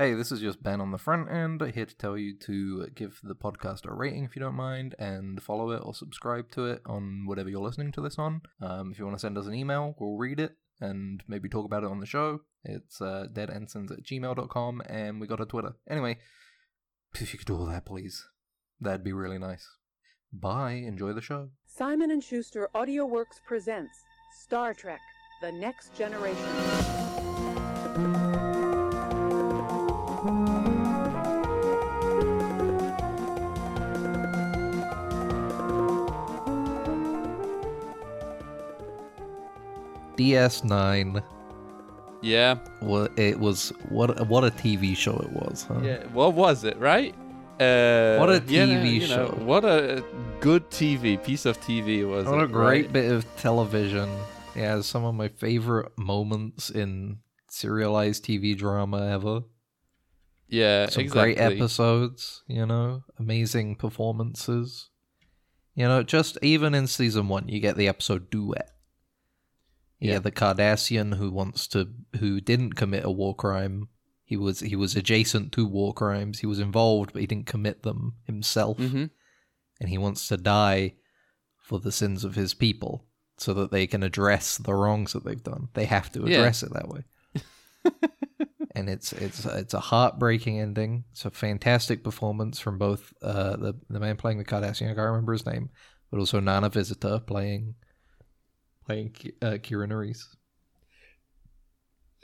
Hey, this is just Ben on the front end, here to tell you to give the podcast a rating if you don't mind, and follow it or subscribe to it on whatever you're listening to this on. Um, if you want to send us an email, we'll read it and maybe talk about it on the show. It's uh, deadensigns at gmail.com, and we got a Twitter. Anyway, if you could do all that, please, that'd be really nice. Bye, enjoy the show. Simon and Schuster AudioWorks presents Star Trek: The Next Generation. DS9 Yeah. Well, it was what what a TV show it was. Huh? Yeah. What was it, right? Uh, What a TV you know, show. what a good TV piece of TV was What it, a great right? bit of television. Yeah, some of my favorite moments in serialized TV drama ever. Yeah, Some exactly. great episodes, you know, amazing performances. You know, just even in season one, you get the episode duet. You Yeah. the Cardassian who wants to, who didn't commit a war crime. He was he was adjacent to war crimes. He was involved, but he didn't commit them himself. hmm and he wants to die for the sins of his people so that they can address the wrongs that they've done. They have to Yeah. address it that way. and it's it's it's a heartbreaking ending. It's a fantastic performance from both uh, the the man playing the Cardassian, I can't remember his name, but also Nana Visitor playing playing uh, Kira Nerys.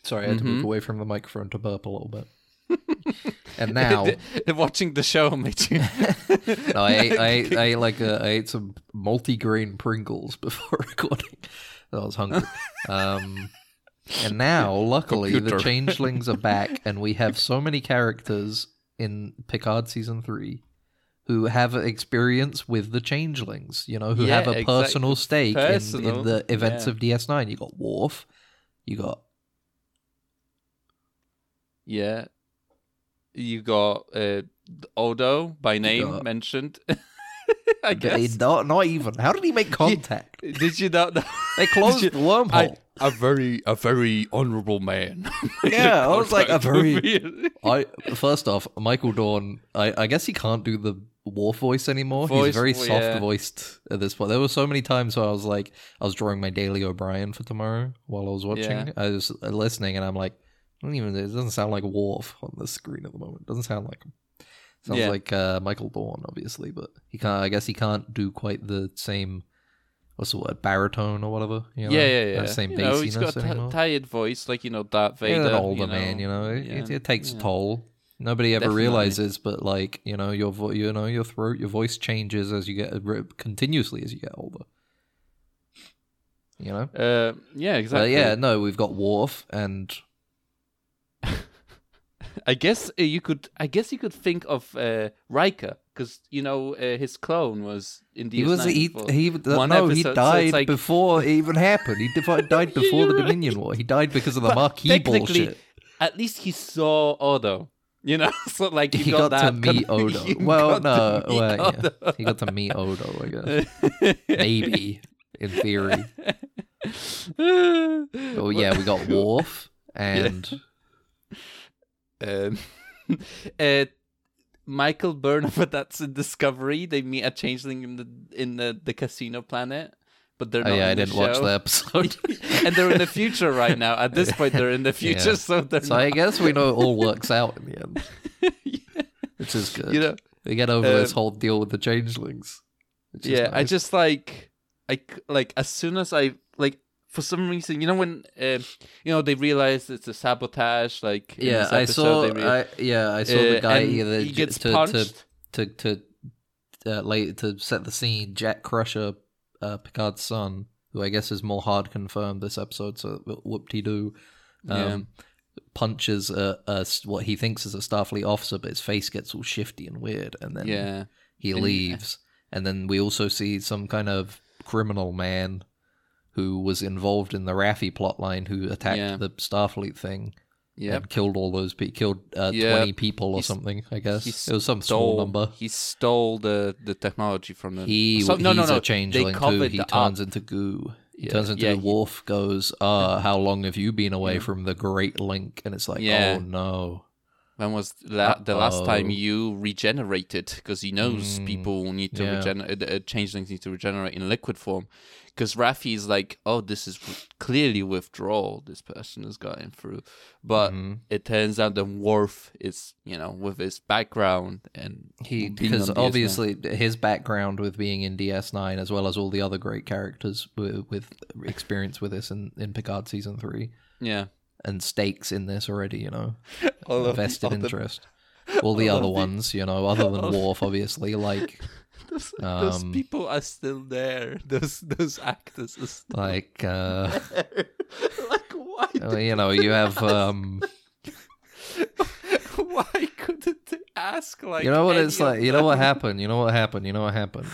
Sorry, I had to move Mhm. away from the microphone to burp a little bit. and now watching the show made you. No, I ate, I ate, I ate like a, I ate some multi-grain Pringles before recording. I was hungry. Um, and now, luckily, the changelings are back, and we have so many characters in Picard season three who have experience with the changelings. You know, who Yeah, have a exactly. personal stake in, Personal, in the events yeah. of DS9. You got Worf, you got yeah. You got uh, Odo by name got- mentioned. I guess. not not even. How did he make contact? Did you not know? They closed Did the wormhole. I, a very, a very honorable man. Yeah, I was like, a very- very. I first off, Michael Dorn. I, I guess he can't do the Worf voice anymore. Voice, He's very soft yeah. voiced at this point. There were so many times where I was like, I was drawing my Daily O'Brien for tomorrow while I was watching. Yeah. I was listening, and I'm like, I don't even. It doesn't sound like Worf on the screen at the moment. It doesn't sound like him. Sounds Yeah. like uh, Michael Dorn, obviously, but he can't. I guess he can't do quite the same. What's the word? Baritone or whatever. You know? yeah, yeah, yeah. That same you know, he's got a tired voice, like you know Darth Yeah, Vader. an older you know. man, you know, it, it, it takes yeah. a toll. Nobody ever Definitely. realizes, but like you know, your vo- you know, your throat, your voice changes as you get continuously as you get older. You know, Uh, yeah, but exactly. yeah, no, we've got Worf, and I guess uh, you could. I guess you could think of uh, Riker because you know uh, his clone was in the he was he he one no, episode, so died it's like- before it even happened. He died before the right. Dominion War. He died because of the But Maquis bullshit. At least he saw Odo. You know, so like you He got, got, to that meet con- Odo. Well, no, well, yeah. He got to meet Odo. I guess maybe in theory. Oh yeah, we got Worf and um, uh, Michael Burnham, but that's a Discovery. They meet a changeling in the in the, the casino planet, but they're oh not. yeah, I the didn't watch the episode. and they're in the future right now. At this point, they're in the future, Yeah. so they're so I guess we know it all works out in the end, which is good. You know, we get over this um, whole deal with the changelings. yeah. I just like, I like as soon as I like. For some reason, you know when uh, you know they realize it's a sabotage. Like in yeah, this I saw. they I, yeah, I saw the Uh, guy and either he gets to, punched. to to to uh, late to set the scene. Jack Crusher, uh, Picard's son, who I guess is more hard confirmed this episode. So whoop de doo. Um, Yeah. Punches a, a what he thinks is a Starfleet officer, but his face gets all shifty and weird, and then yeah, he leaves. And then we also see some kind of criminal man who was involved in the Raffi plotline who attacked Yeah. the Starfleet thing yeah. and killed all those people, killed uh, Yep. 20 people or something, I guess. It was some stole, small number. He stole the the technology from them. He, So- no, no, no. a changeling too. He up. turns into goo. He Yeah, turns into yeah, the he- wolf, goes, Ah, how long have you been away from the Great Link? And it's like, Yeah. oh no. When was la- the last time you regenerated? Because he knows Mm, people need to yeah. regenerate. Uh, changelings need to regenerate in liquid form. Because Raffi is like, oh, this is clearly withdrawal. This person is going through, but Mhm. it turns out that Worf is, you know, with his background and He because on DS9. obviously his background with being in DS9 as well as all the other great characters with, with experience with this in, in Picard season three yeah, and stakes in this already, you know, all of vested all the- interest. All the all other the- ones, you know, other than Worf, obviously, like those, those Um, people are still there. Those those actors are still like uh, there. like why? uh, you know, you have um, why couldn't they ask like? you know what it's like. You know what happened. You know what happened. You know what happened.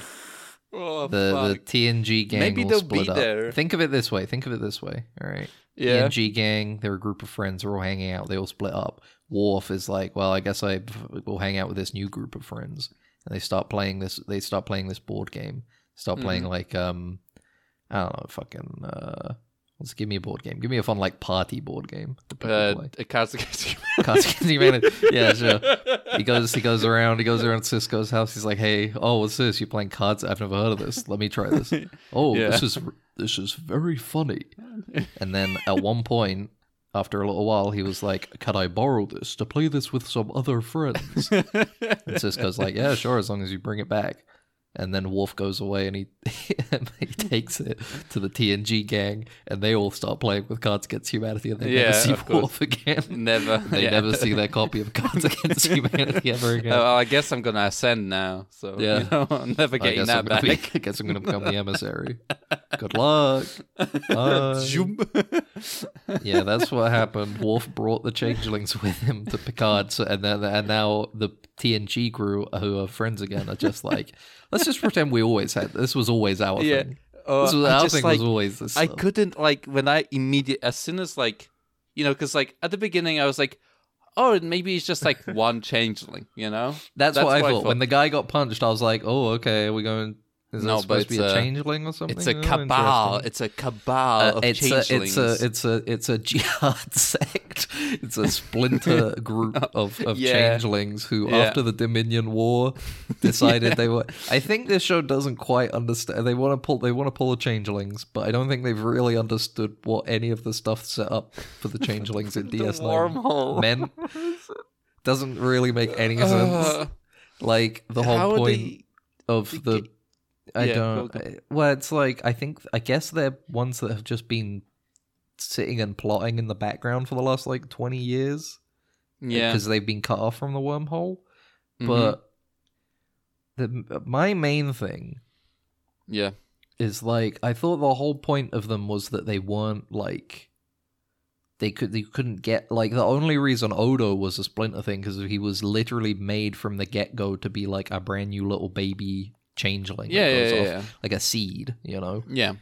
Oh, The the fuck. TNG gang Maybe will they'll split be up. there. Think of it this way. Think of it this way. All right. yeah. TNG gang, they're a group of friends. They're all hanging out. They all split up. Worf is like, well, I guess I will hang out with this new group of friends. And they start playing this. They start playing this board game. Start playing Mhm. like um, I don't know, fucking. Uh, let's give me a board game. Give me a fun like party board game. that Uh, Cards Against Humanity. Yeah, sure. He goes. He goes around. He goes around Sisko's house. He's like, "Hey, oh, what's this? You're playing cards? I've never heard of this. Let me try this. Oh, Yeah. this is this is very funny." And then at one point, after a little while, he was like, "Can I borrow this to play this with some other friends?" And Sisko's like, "Yeah, sure, as long as you bring it back." And then Wolf goes away and he he takes it to the TNG gang, and they all start playing with Cards Against Humanity, and they Yeah, never see. Wolf again. never. They yeah. never see their copy of Cards Against Humanity ever oh, again. Oh, well, I guess I'm gonna ascend now. So Yeah. you know, I'm never getting I'm that gonna back. be, I guess I'm gonna become the emissary. Good luck. Yeah, that's what happened. Wolf brought the changelings with him to Picard, so, and then and now the TNG crew, who are friends again, are just like, let's just pretend we always had this was always our yeah. thing. Oh, This was I our just thing like was always this. I stuff. couldn't like when I immediate as soon as like you know because like at the beginning I was like oh maybe it's just like one changeling you know That's, that's what I what I thought. When the guy got punched, I was like, oh, okay, we're we going? Is No, supposed to be a changeling or something? it's a Oh, cabal it's a cabal Uh, of it's a it's a it's a it's a jihad sect. It's a splinter group of, of Yeah. changelings who, Yeah. after the Dominion War, decided they were. I think this show doesn't quite understand. They want to pull they want to pull the changelings, but I don't think they've really understood what any of the stuff set up for the changelings in the DS9 wormhole meant. Doesn't really make any sense. Uh, like the whole point they- of the I Yeah, don't uh, well it's like I think I guess they're ones that have just been sitting and plotting in the background for the last like 20 years yeah. because they've been cut off from the wormhole. Mhm, but the my main thing yeah. is like I thought the whole point of them was that they weren't like they could they couldn't get like the only reason Odo was a splinter thing because he was literally made from the get go to be like a brand new little baby changeling yeah yeah goes yeah, off, yeah like a seed you know? Yeah.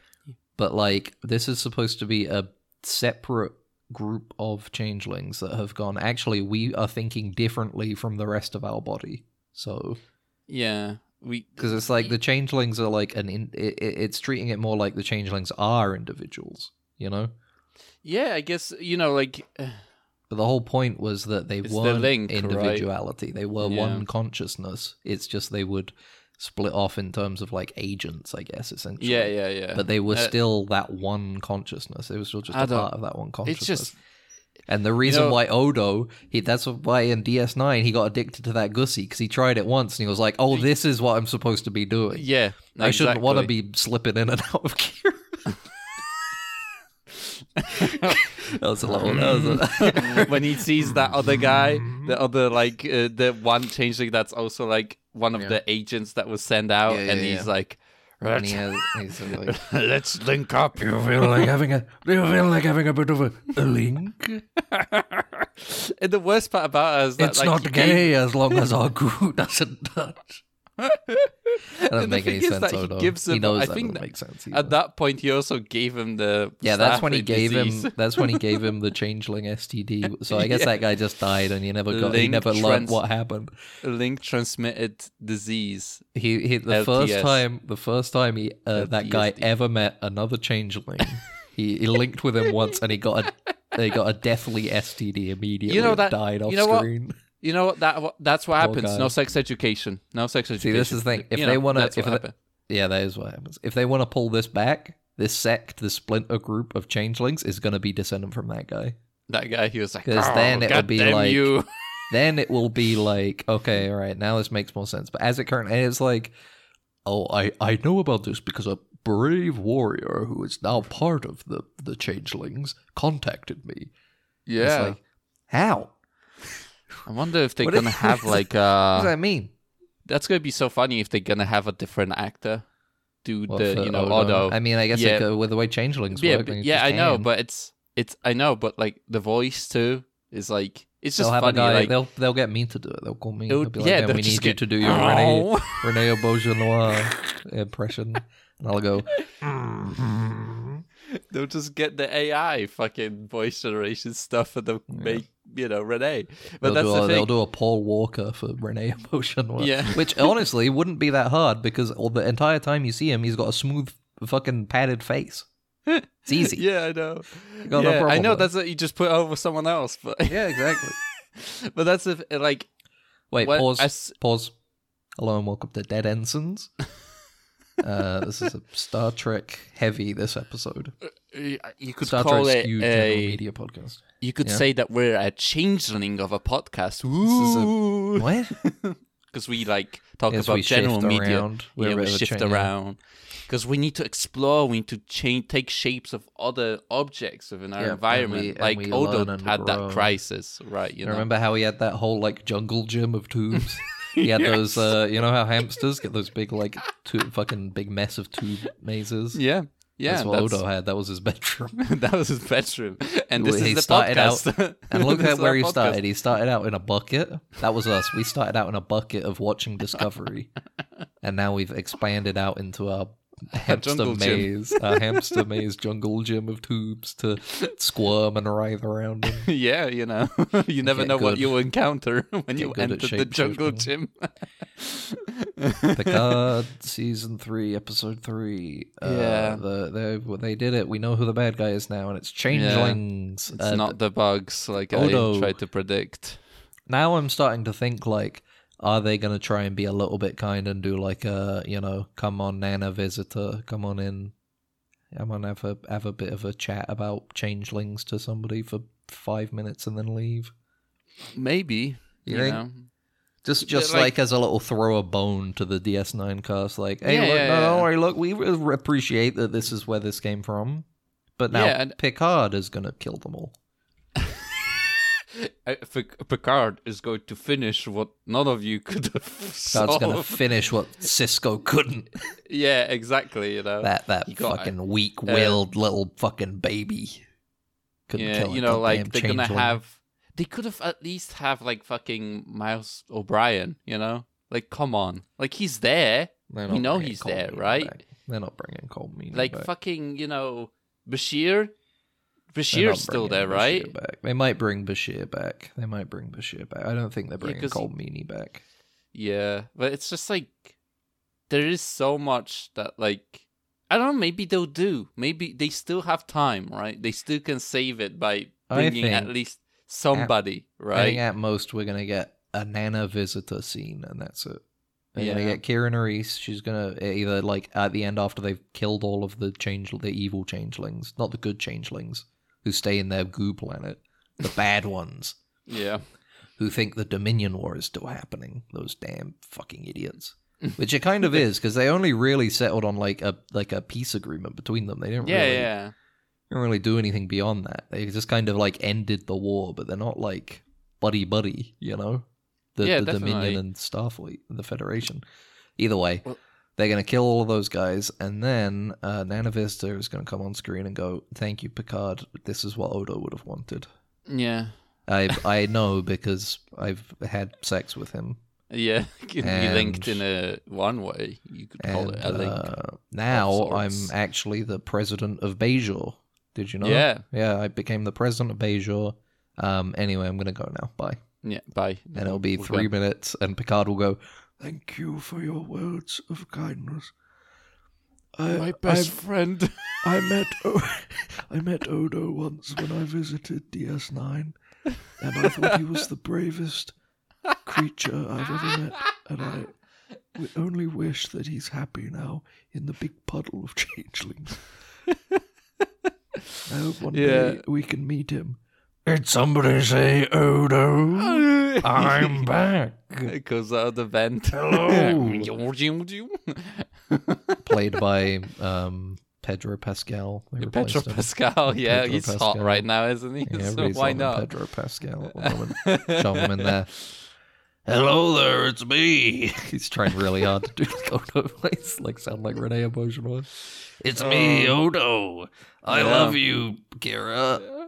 But like this is supposed to be a separate group of changelings that have gone actually we are thinking differently from the rest of our body so. Yeah we because it's like the changelings are like an in, it, it- it's treating it more like the changelings are individuals you know? Yeah I guess you know like but the whole point was that they It's weren't link, right? individuality. They were Yeah. one consciousness. It's just they would split off in terms of like agents i guess essentially yeah yeah yeah but they were Uh, still that one consciousness. It was still just I a part of that one consciousness. it's just and the reason know- why Odo, he that's why in DS9 he got addicted to that Gussie because he tried it once and he was like, "Oh, this is what I'm supposed to be doing. yeah I shouldn't want to be slipping in and out of gear." that was a little. That was a, when he sees that other guy, the other like uh, the one changeling that's also like one of Yeah. the agents that was sent out, Yeah, and he's like, and he has, he's sort of like, "Let's link up." You feel like having a? You feel like having a bit of a, a link? and the worst part about it is that It's like, not gay gave- as long as our crew doesn't touch." That doesn't make any sense, that he gives he him- knows I that think doesn't that make sense. Either. At that point, he also gave him the Yeah, that's when he gave disease. him. That's when he gave him the changeling STD. So I guess Yeah. that guy just died, and he never got. he Link never learned what happened. link transmitted disease. He, he the first time, the first time he uh, that guy ever met another changeling, he, he linked with him once, and he got a he got a deathly STD immediately. You know and that- died off you know what? You know what? That what- that's what happens. No sex education. No sex education. See, this is the thing. If You they wanna- if they- Yeah, that is what happens. If they want to pull this back, this sect, this splinter group of changelings is going to be descendant from that guy. that guy, he was like, 'Cause oh, then it'll be like- you. then it will be like, okay, all right, now this makes more sense. But as it currently is like, oh, I, I know about this because a brave warrior who is now part of the, the changelings contacted me. It's yeah. like, how? I wonder if they're What gonna have like Uh, what does that mean? that's gonna be so funny if they're gonna have a different actor do the you know Odo? Odo. I mean, I guess Yeah. like, uh, with the way changelings yeah, work, but- yeah, I know, but it's it's I know, but like the voice too is like it's just they'll funny. guy. like they'll they'll get me to do it. They'll call me. They'll be like, yeah, "Yeah, we need you to do your Rene Oh. Rene Auberjonois impression, and I'll go. they'll just get the AI fucking voice generation stuff and they'll make you know Renee. But They'll that's do, the a, thing. they'll do a Paul Walker for Renee Rene Auberjonois. Yeah. which honestly wouldn't be that hard because all the entire time you see him, he's got a smooth, fucking padded face. It's easy. yeah, I know. no yeah, I know it. that's what you just put over someone else, but yeah, exactly. but that's th- like Wait, pause. I s- Pause. Hello and welcome to Dead Ensigns. Uh, this is a Star Trek heavy this episode. you could Star call Trek it skewed a. media podcast. You could Yeah. say that we're a changeling of a podcast. is a- What? Because we like talk Yes, about general media. around. We're yeah, a we bit of a shift around. Because we need to explore, we need to change, take shapes of other objects within our Yeah, environment. we- like Odo had grow. that crisis, right? You know? Remember how he had that whole like jungle gym of tubes? He had those, uh, you know how hamsters get those big like tube, fucking big mess of tube mazes. Yeah, yeah. that's what Odo had. That was his bedroom. that was his bedroom, and this he is the started out- podcast. And look at where our he podcast. started. He started out in a bucket. That was us. We started out in a bucket of watching Discovery, and now we've expanded out into a hamster gym. maze, a hamster maze jungle gym of tubes to squirm and writhe around. In. yeah, you know, you never Get know what you'll encounter when Get you enter the jungle gym. Picard season three, episode three. Uh, Yeah. the, they they did it. We know who the bad guy is now, and it's changelings. It's Uh, not the bugs like Odo. I tried to predict. now I'm starting to think like, are they gonna try and be a little bit kind and do like a you know, come on Nana visitor, come on in, come on have a have a bit of a chat about changelings to somebody for five minutes and then leave. Maybe You you, think? know. Just Yeah, just like- like, as a little throw a bone to the DS9 cast, like, hey, Yeah, look, yeah, no, yeah. don't worry, look, we appreciate that this is where this came from, but now Yeah, and- Picard is gonna kill them all. Uh, I- Pic- Picard is going to finish what none of you could have Picard's solved. gonna finish what Sisko couldn't. yeah, exactly. You know that that He got- uh, fucking weak-willed uh, little fucking baby. Couldn't yeah, you know, like they're gonna changeling. have. They could have at least have like fucking Miles O'Brien. You know, like come on, like he's there. We know he's Cold there, right? back. They're not bringing Colm Meaney Like back. fucking, you know, Bashir. They're Bashir's still there, right? Back. They might bring Bashir back. They might bring Bashir back. I don't think they're bringing Colm Meaney back. Yeah, but it's just like there is so much that like I don't know. Maybe they'll do. Maybe they still have time, right? They still can save it by bringing at least somebody, I right? think at most we're gonna get a Nana visitor scene, and that's it. Gonna Yeah. get Kira Nerys. She's gonna eh, either like at the end after they've killed all of the change, the evil changelings, not the good changelings who stay in their goo planet, the bad ones yeah, who think the Dominion War is still happening. Those damn fucking idiots. Which it kind of is because they only really settled on like a like a peace agreement between them. They didn't yeah, really yeah. didn't really do anything beyond that. They just kind of like ended the war, but they're not like buddy buddy, you know? The, Yeah, the. Dominion and Starfleet and the Federation. Either way, Well- they're gonna kill all of those guys, and then uh, Nana Visitor is gonna come on screen and go, "Thank you, Picard. This is what Odo would have wanted." Yeah, I I know because I've had sex with him, yeah. Be And- linked in a one way. You could call and it a link. uh, now I'm actually the president of Bajor. Did you know? Yeah. yeah. I became the president of Bajor. Um. Anyway, I'm gonna go now. Bye. yeah, bye. and it'll be We're three gone. minutes, and Picard will go, "Thank you for your words of kindness." I, My best friend. I, I met o- I met Odo once when I visited DS9, and I thought he was the bravest creature I've ever met, and I we only wish that he's happy now in the big puddle of changelings. I hope one Yeah. day we can meet him. Did somebody say Odo? I'm back. It goes out of the vent. Hello. Played by um, Pedro Pascal. They replaced Pedro him. Pascal, yeah, Pedro he's hot right now, isn't he? Yeah, so why not? Pedro Pascal at the moment. Shove him in there. Hello there, it's me. He's trying really hard to do the Odo voice, like sound like Renee emotional. It's me, Odo. I Yeah. love you, Kira.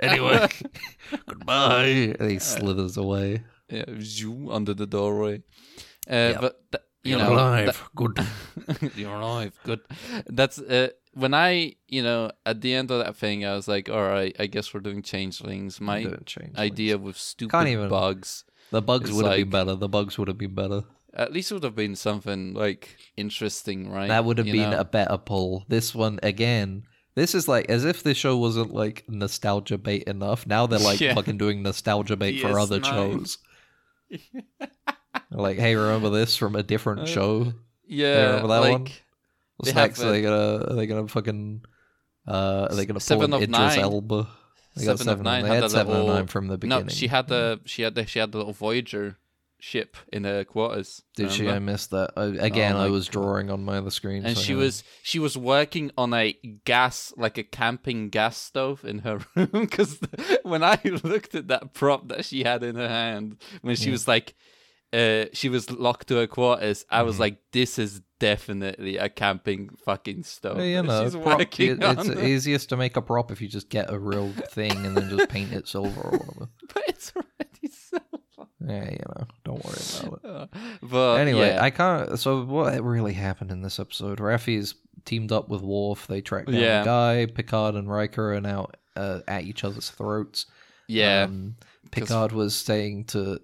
Anyway, goodbye. And he slithers away. Yeah, zoom under the doorway. Uh, But th- you You're know, alive. Good. you're alive. Good. That's uh, when I, you know, at the end of that thing, I was like, all right, I guess we're doing changelings. My Don't idea with stupid Can't even- bugs. The bugs would have been better. The bugs would have been better. At least it would have been something like interesting, right? That would have You been know? a better pull. This one again. This is like as if this show wasn't like nostalgia bait enough. Now they're like Yeah. fucking doing nostalgia bait for other DS9. shows. like, hey, remember this from a different Uh, show? yeah, remember that like, one? What's next? Are they gonna are they gonna fucking uh are they gonna pull Seven of Idris Nine. Elba? They got Seven of Nine They had had seven little- of nine from the beginning. No, she had the she had the she had the little Voyager ship in her quarters. Did she? I missed that. I, again, Oh I was God. drawing on my other screen. and so she yeah. was she was working on a gas like a camping gas stove in her room because when i looked at that prop that she had in her hand when she Yeah. was like uh she was locked to her quarters i was Mhm. like this is definitely a camping fucking stove Well, you know, she's prop- working it- it's on easiest to make a prop if you just get a real thing and then just paint it silver or whatever. but it's Yeah, you know, don't worry about it. Uh, but anyway, yeah. I can't. So what really happened in this episode? Raffi's teamed up with Worf. They track down Yeah. the guy. Picard and Riker are now uh, at each other's throats. yeah Um, Picard was saying to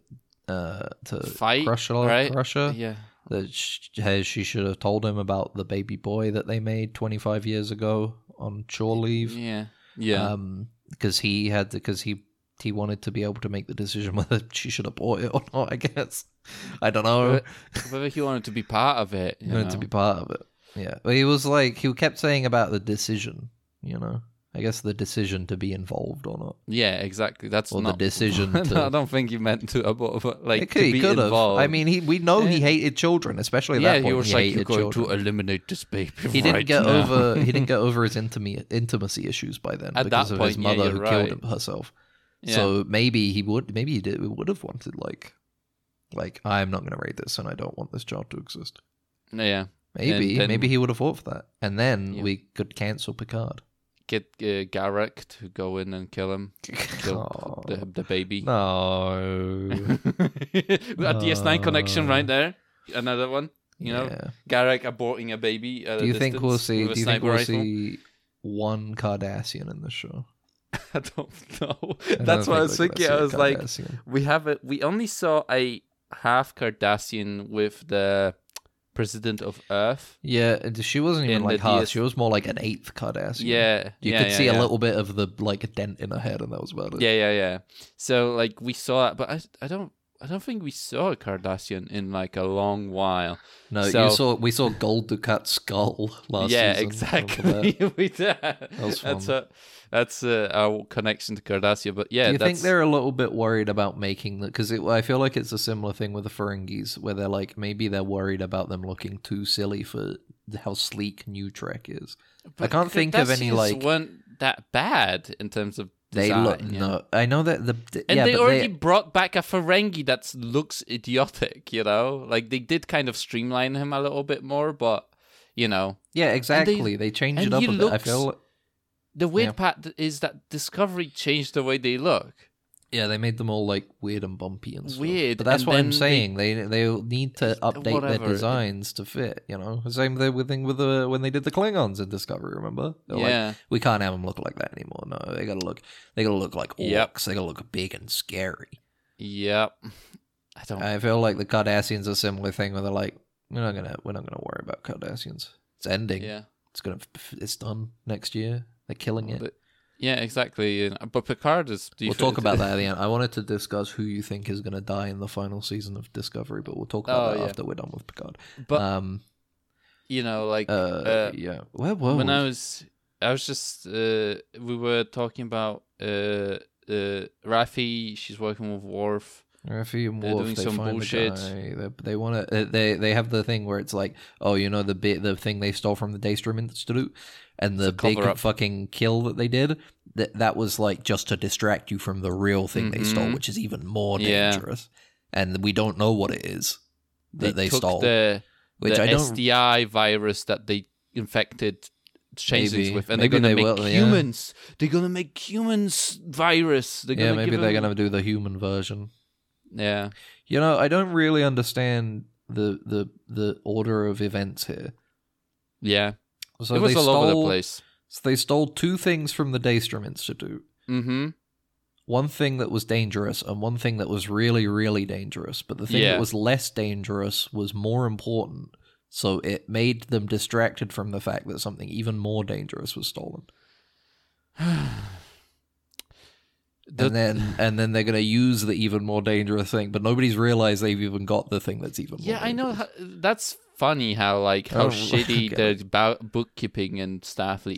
uh, to Fight, Crusher, right? Crusher yeah that sh- hey, she should have told him about the baby boy that they made 25 years ago on shore leave. yeah yeah Um, because he had the because he he wanted to be able to make the decision whether she should have bought it or not. I guess I don't know. But- whether he wanted to be part of it He you wanted to be part of it. Yeah, but he was like he kept saying about the decision. You know, I guess the decision to be involved or not. Yeah, exactly. That's Or the not decision No, to- I don't think he meant to abort, but like could- to be could have. involved. I mean, he we know he hated children, especially at yeah, that point. he was he like, hated "You're going children. to eliminate this baby." he didn't right get now." over he didn't get over his intimacy intimacy issues by then At because that of point, his yeah, mother you're who right. killed herself. Yeah. So maybe he would maybe he did would have wanted like like I'm not going to rate this and I don't want this child to exist. yeah, Maybe then- maybe he would have fought for that, and then Yeah. we could cancel Picard. get uh, Garak to go in and kill him, kill Oh, the the baby. no. got DS9 connection right there. Another one. You know, Yeah. Garak aborting a baby. At Do a you think we'll see? Do you think we'll rifle. see one Cardassian in the show? I don't know. I That's what I was thinking. I was like, we have it. We only saw a half Cardassian with the president of Earth. yeah, and she wasn't even like half. DS She was more like an eighth Cardassian. Yeah, you yeah, could yeah, see yeah. a little bit of the like a dent in her head, and that was about it. Yeah, yeah, yeah. So like we saw it, but I, I don't, I don't think we saw a Cardassian in like a long while. No, So- you saw we saw Gul Dukat's skull last yeah, season. Exactly. we did. was That's a, that's uh, our connection to Cardassia. But yeah, Do you that's, think they're a little bit worried about making that? Because I feel like it's a similar thing with the Ferengis, where they're like maybe they're worried about them looking too silly for how sleek New Trek is. I can't think of any like weren't that bad in terms of they design, look. know? No, I know that the And yeah, they already brought back a Ferengi that looks idiotic, you know? Like they did kind of streamline him a little bit more, but you know. yeah, exactly. They, changed it up a bit. I feel The weird Yeah. part is that Discovery changed the way they look. Yeah, they made them all like weird and bumpy and stuff. Weird, But that's and what I'm they- saying. They they need to update their designs to fit. You know, same thing with thing with the when they did the Klingons in Discovery. Remember? They're like, yeah. we can't have them look like that anymore. No, they gotta look. They gotta look like orcs. Yep. They gotta look big and scary. Yep. I don't I feel like the Cardassians are a similar thing where they're like, we're not gonna, we're not gonna worry about Cardassians. It's ending. Yeah. It's gonna, it's done next year. They're killing it. Yeah, exactly. But Picard is. We'll talk about that at the end. I wanted to discuss who you think is going to die in the final season of Discovery, but we'll talk about Oh, that yeah. after we're done with Picard. But um, you know, like uh, uh, yeah. Where were when we? I was, I was just. Uh, we were talking about uh, uh, Raffi. She's working with Worf. Raffi and They're doing they some find bullshit. the guy. They, they want to. They they have the thing where it's like, oh, you know the bit, the thing they stole from the Daystrom Institute, and the big cover-up. fucking kill that they did. That that was like just to distract you from the real thing they stole, Mhm. which is even more Yeah. dangerous. And we don't know what it is that they, took stole. the which the I don't. SDI virus that they infected changelings Maybe. with, and they're gonna make will, yeah. humans. They're gonna make humans virus. They're yeah, maybe give they're them- gonna do the human version. Yeah, You know, I don't really understand the the the order of events here. yeah. So it was they all stole, over the place. So they stole two things from the Daystrom Institute. Mm-hmm. One thing that was dangerous and one thing that was really, really dangerous. But the thing Yeah. that was less dangerous was more important. So it made them distracted from the fact that something even more dangerous was stolen. The- and then and then they're gonna use the even more dangerous thing, but nobody's realized they've even got the thing that's even more Yeah, I know. How, that's funny how like how Oh, shitty okay. bou- bookkeeping and.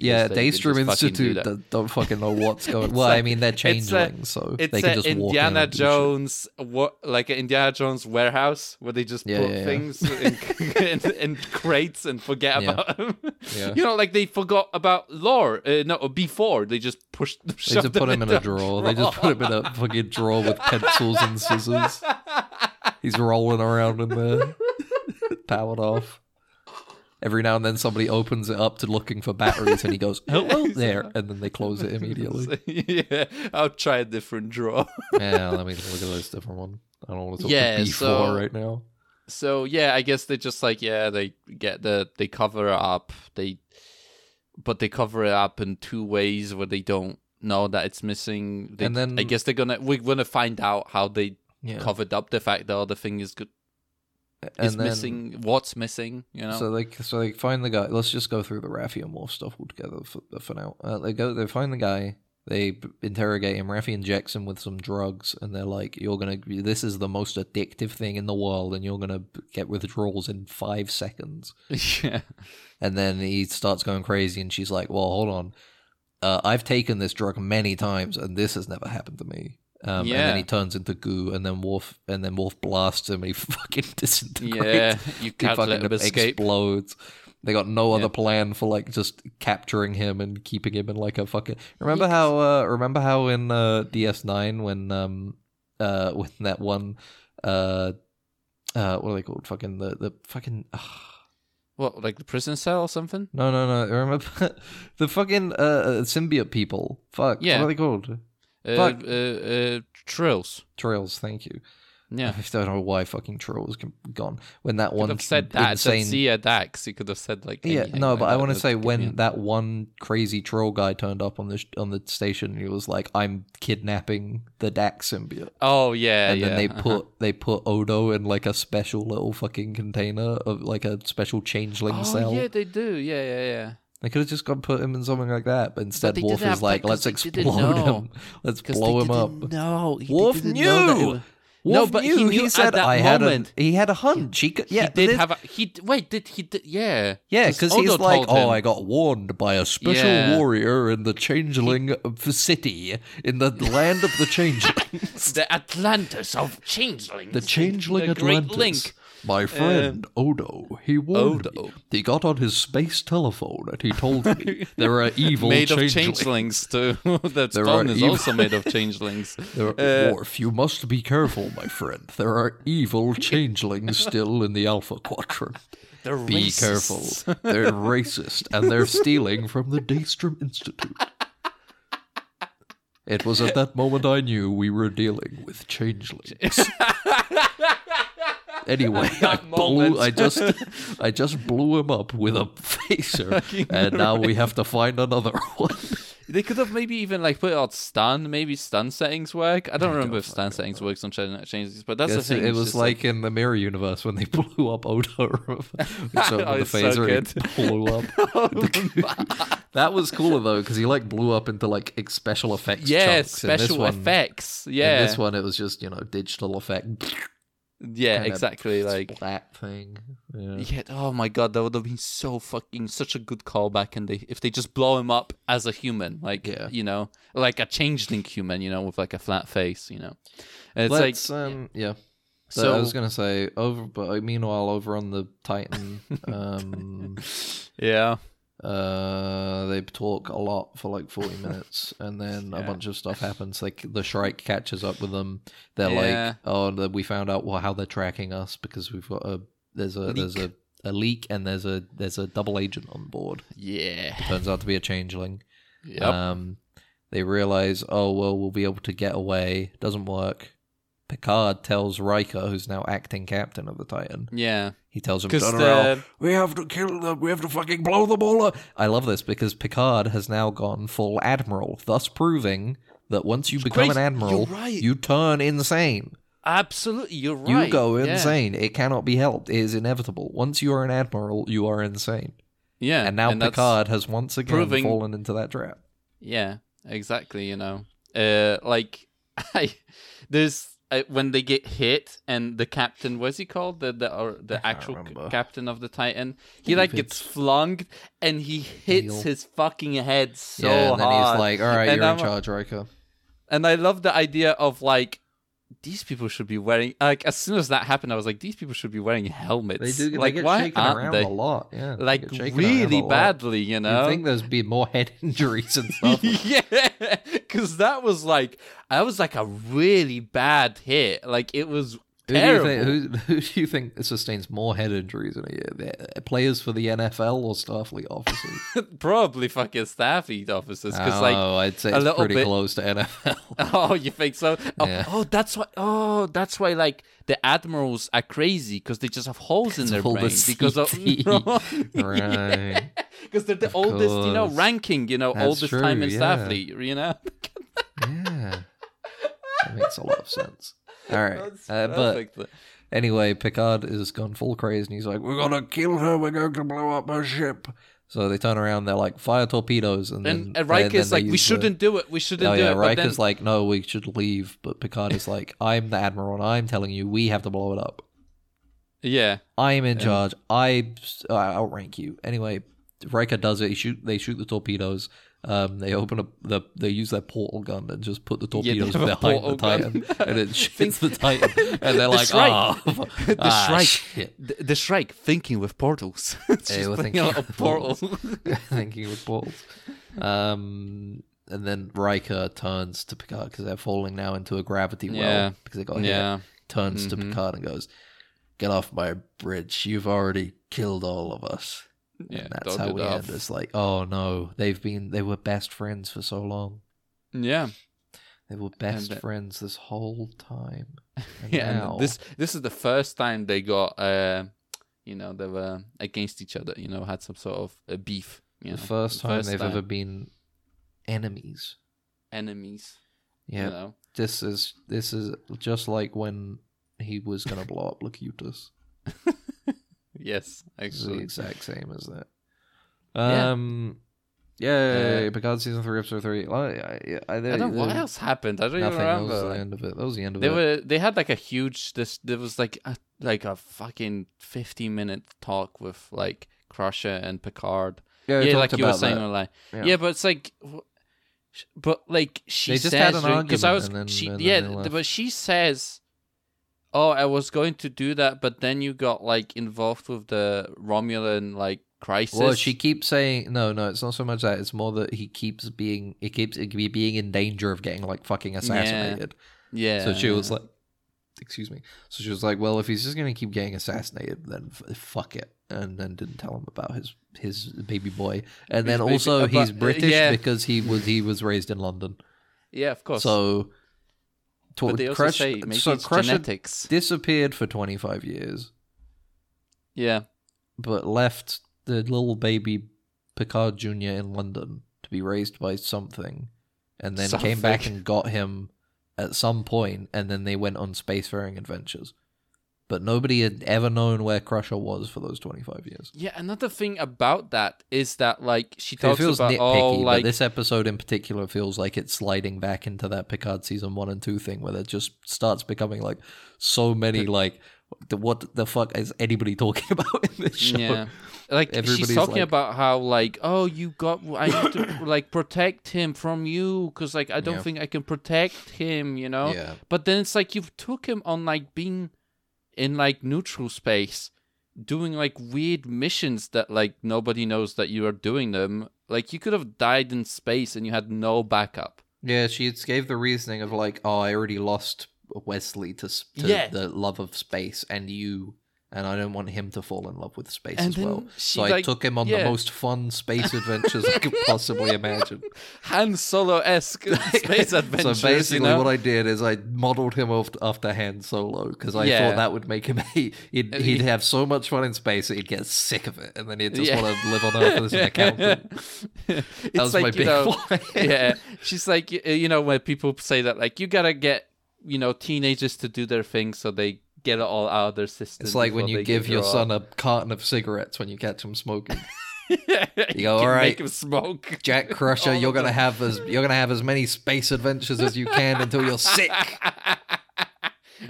Yeah, is can Daystrom fucking do Institute that. don't, fucking know what's going. Well, a- I mean, they're it's a- so It's they can just walk in Indiana. Jones, what like an Indiana Jones warehouse where they just Yeah, put yeah, yeah. things in, in, in crates and forget Yeah. about them. Yeah. You know, like they forgot about Lore. Uh, no, before they just pushed. They just put him in a drawer. They just put him in a fucking drawer with pencils and scissors. He's rolling around in there, powered off. Every now and then, somebody opens it up to looking for batteries, and he goes, "Hello there," and then they close it immediately. yeah, I'll try a different drawer. yeah, let me look at this different one. I don't want to talk Yeah, to B4 so- right now. So yeah, I guess they just like yeah, they get the they cover it up. They but they cover it up in two ways where they don't know that it's missing. They, And then- I guess they're gonna we're gonna find out how they Yeah, covered up the fact that oh, other thing is good and is then- missing. What's missing? You know. So they so they find the guy. Let's just go through the Raffi and Worf stuff altogether for, for now. Uh, they go. They find the guy. They interrogate him. Raffi injects him with some drugs, and they're like, "You're gonna. This is the most addictive thing in the world, and you're gonna get withdrawals in five seconds." yeah. And then he starts going crazy, and she's like, "Well, hold on. Uh, I've taken this drug many times, and this has never happened to me." Um, And then he turns into goo, and then Wolf, and then Wolf blasts him, and he fucking disintegrates Yeah, you he can't let fucking explodes. They got no other Yeah. plan for like just capturing him and keeping him in like a fucking. Remember how? Uh, remember how in uh, DS9 when um uh when that one uh uh what are they called? Fucking the the fucking. What, like the prison cell or something? no no no! Remember the fucking uh, uh symbiote people? Fuck. Yeah. What are they called? Uh, uh, uh, trills. Trails. Thank you. Yeah. I don't know why fucking Trails was gone when that one have said that. insane Sia Dax. You could have said like. Yeah, no, like but I want to say when that one crazy troll guy turned up on the sh- on the station, he was like, "I'm kidnapping the Dax symbiote," Oh yeah, and yeah. then they uh-huh. put they put Odo in like a special little fucking container of like a special changeling Oh cell. yeah, they do. Yeah, yeah, yeah. They could have just gone put him in something like that, but instead Worf didn't is like, "Let's explode him, let's blow him up." He Worf didn't knew. know that it was- Wolf No, but he knew. knew at said, that "I had a he had a hunch. He could, yeah, he did this- have a he. Wait, did he? Did, yeah, Yeah, because he's like, oh, him. oh, I got warned by a special Yeah. warrior in the changeling of city, in the land of the changelings. the Atlantis of changelings. the changeling the Great Atlantis. Link. My friend Odo, he warned Odo. me. He got on his space telephone and he told me there are evil changelings. made of changelings. changelings too. that There are is evil- also made of changelings. There are, Uh, Worf, you must be careful, my friend. There are evil changelings still in the Alpha Quadrant. They're Be racists. careful. They're racist and they're stealing from the Daystrom Institute. It was at that moment I knew we were dealing with changelings. Anyway, I blew. I just, I just blew him up with a phaser, and now we have to find another one. They could have maybe even like put out stun. Maybe stun settings work. I don't I remember don't if stun settings know. works on Ch- changes, but that's Guess the thing. it, it was just like, in the Mirror Universe when they blew up Odo the Oh, so phaser. he blew up. Oh that was cooler though because he like blew up into like special effects. yeah. In special one- effects. In Yeah, this one, it was just you know digital effect. Yeah, exactly. Like that thing. Yeah. Yeah. Oh my god, that would have been so fucking such a good callback, and they if they just blow him up as a human, like Yeah. you know, like a changeling human, you know, with like a flat face, you know. And it's Let's like um yeah. So so. I was gonna say over, but uh, meanwhile over on the Titan, um, yeah, uh, they talk a lot for like forty minutes, and then a bunch of stuff happens. Like the Shrike catches up with them. They're Yeah. like, oh, we found out well, how they're tracking us because we've got a there's a there's a, a leak and there's a there's a double agent on board. yeah, Turns out to be a changeling. yep. Um, they realize, oh well, we'll be able to get away. Doesn't work. Picard tells Riker, who's now acting captain of the Titan, yeah, he tells him, because "Turn the. We have to kill them. We have to fucking blow them all up. I love this because Picard has now gone full admiral, thus proving that once you become an admiral, right. you turn insane. absolutely, you're right. You go yeah. insane. It cannot be helped. It is inevitable. Once you are an admiral, you are insane. Yeah, And now that's- Picard has once again proving- fallen into that trap. Yeah, exactly. You know, uh, like I there's uh, when they get hit and the captain, what's he called? The the or the actual c- captain of the Titan. He like gets flung and he hits Heel. his fucking head so yeah, and then hard. he's like, "All right, And you're I'm- in charge, Riker." and I love the idea of like. These people should be wearing like as soon as that happened, I was like, these people should be wearing helmets. They do. like they get why shaken around they? a lot. Yeah, Like get shaken around a really badly, you know. I think there's be more head injuries and stuff. yeah, because that was like that was like a really bad hit. Like it was Who do, you think, who, who do you think sustains more head injuries in a year? The uh, players for the NFL or Starfleet officers? Probably fucking Starfleet officers, like oh, I'd say a it's little pretty bit- close to NFL. oh, you think so? Oh, Yeah. oh, that's why. Oh, that's why. Like the admirals are crazy because they just have holes in their all the brains because of Right. Because they're the Of oldest, you know, ranking, you know, That's oldest time in yeah. Starfleet, you know. yeah, that makes a lot of sense. All right, uh, but. Anyway, Picard is gone full crazy, and he's like, We're gonna kill her, we're going to blow up her ship. So they turn around, they're like, Fire torpedoes. And, and, then, and Riker's then like, we shouldn't do it. We shouldn't Oh, do yeah, it. Riker's then- like, No, we should leave. But Picard is like, I'm the Admiral and I'm telling you, we have to blow it up. yeah, I'm in Yeah. charge. I uh, outrank you. Anyway, Riker does it. He shoot. They shoot the torpedoes. Um, they open up the. They use their portal gun and just put the torpedoes a behind the. Titan, and it shoots the Titan. And they're The like, Shrike. "Oh, the ah, Shrike, shit." the, the Shrike thinking with portals. They just were thinking out with portal. thinking with portals. Um, and then Riker turns to Picard because they're falling now into a gravity well Yeah. because they got hit. Turns to Mhm. Picard and goes, "Get off my bridge! You've already killed all of us." Yeah. and that's how we off. end. It's like, oh no, they've been they were best friends for so long. Yeah, They were best And, friends this whole time. And yeah. now, this this is the first time they got, uh, you know, they were against each other. You know, had some sort of uh, beef. You the know, first time first they've time. ever been enemies. enemies. Yeah, You know, this is this is just like when he was gonna blow up Locutus. yes, It's the exact same as that. Yeah. Um, yeah, Uh, Picard season three, episode three. I, I, I, I don't know what else happened. I don't even Nothing. That was the end of it. That was the end of They it. were they had like a huge this there was like a like a fucking 15 minute talk with like Crusher and Picard. yeah, yeah, like you were saying that. like Yeah. yeah. but it's like but like she They just says had an because I was and then- she and yeah they but she says oh I was going to do that but then you got like involved with the Romulan like crisis Well, she keeps saying no, no. It's not so much that. It's more that he keeps being, he keeps being in danger of getting like fucking assassinated. yeah so she was like, excuse me. So she was like, well, if he's just gonna keep getting assassinated, then f- fuck it. And then didn't tell him about his his baby boy. And then His baby- also he's but, uh, British yeah. because he was he was raised in London. yeah of course So. To- but they also Crush- say maybe so it's Crusher genetics. disappeared for twenty five years, yeah. But left the little baby Picard Junior in London to be raised by something, and then came back and got him at some point, and then they went on spacefaring adventures. But nobody had ever known where Crusher was for those 25 years. Yeah, another thing about that is that like she It talks feels about nitpicky, all but like this episode in particular feels like it's sliding back into that Picard season one and two thing, where it just starts becoming like so many like, what the fuck is anybody talking about in this show? Yeah. Like she's Everybody's talking like- about how like oh you got I need to like protect him from you because like I don't Yeah. think I can protect him you know Yeah. but then it's like you've took him on like being in like neutral space doing like weird missions that like nobody knows that you are doing them like you could have died in space and you had no backup Yeah, she gave the reasoning of like, oh, I already lost Wesley to, to Yeah. the love of space and you, and I don't want him to fall in love with space And as well. So I like- took him on yeah. the most fun space adventures I could possibly imagine. Han Solo esque space adventures so basically, you know? what I did is I modeled him off after Han Solo because I Yeah. thought that would make him. He, he'd, And he'd have so much fun in space that he'd get sick of it, and then he'd just Yeah. want to live on Earth as an accountant. That was like my big know, yeah she's like uh, you know when people say that like you gotta get you know teenagers to do their thing so they get it all out of their system It's like when you give your grow son a carton of cigarettes when you catch him smoking. yeah, You go, can "All right, make him smoke Jack Crusher, you're gonna have as you're gonna have as many space adventures as you can until you're sick.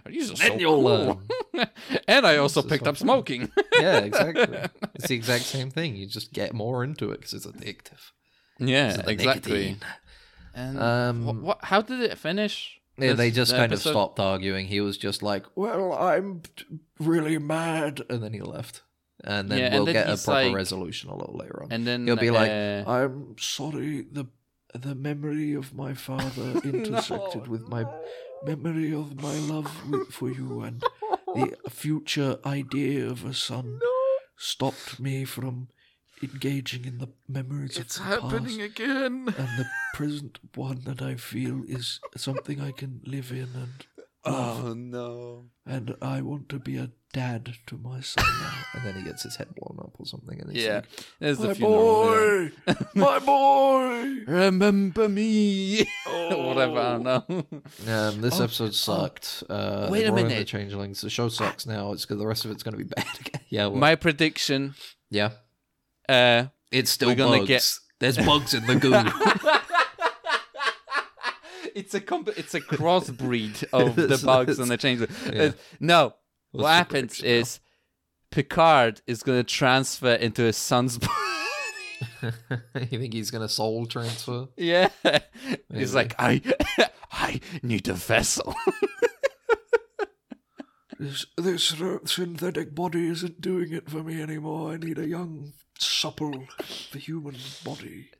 These are Then so you'll cool. and I also picked so up fun. smoking. Yeah, exactly. It's the exact same thing. You just get more into it because it's addictive. yeah, It's exactly. nicotine. And Um, what, what? How did it finish? Yeah, they just kind episode? of stopped arguing. He was just like, "Well, I'm really mad," and then he left. And then Yeah, we'll then get a proper like- resolution a little later on. And then He'll be like, uh, I'm sorry, the the memory of my father intersected with my memory of my love for you, and the future idea of a son stopped me from engaging in the memories of the past. again. And the present one that I feel is something I can live in and love. Oh no. And I want to be a dad to my son now. and then he gets his head blown up or something. And he's Yeah, like, there's the my funeral. yeah. boy! my boy! Remember me. Oh. Whatever. I don't know. Um, this Oh, episode sucked. uh, wait a minute. The Changelings. The show sucks now. It's because the rest of it's going to be bad again. Yeah. Well, My prediction. yeah. Uh, It's still We're gonna bugs. get- There's bugs in the goo. it's a comp- it's a crossbreed of the bugs and the changes. yeah. Uh, no, What's what happens is Picard is going to transfer into his son's body. you think he's going to soul transfer? yeah, Maybe. he's like, I, I need a vessel. This, this synthetic body isn't doing it for me anymore. I need a young, supple, the human body.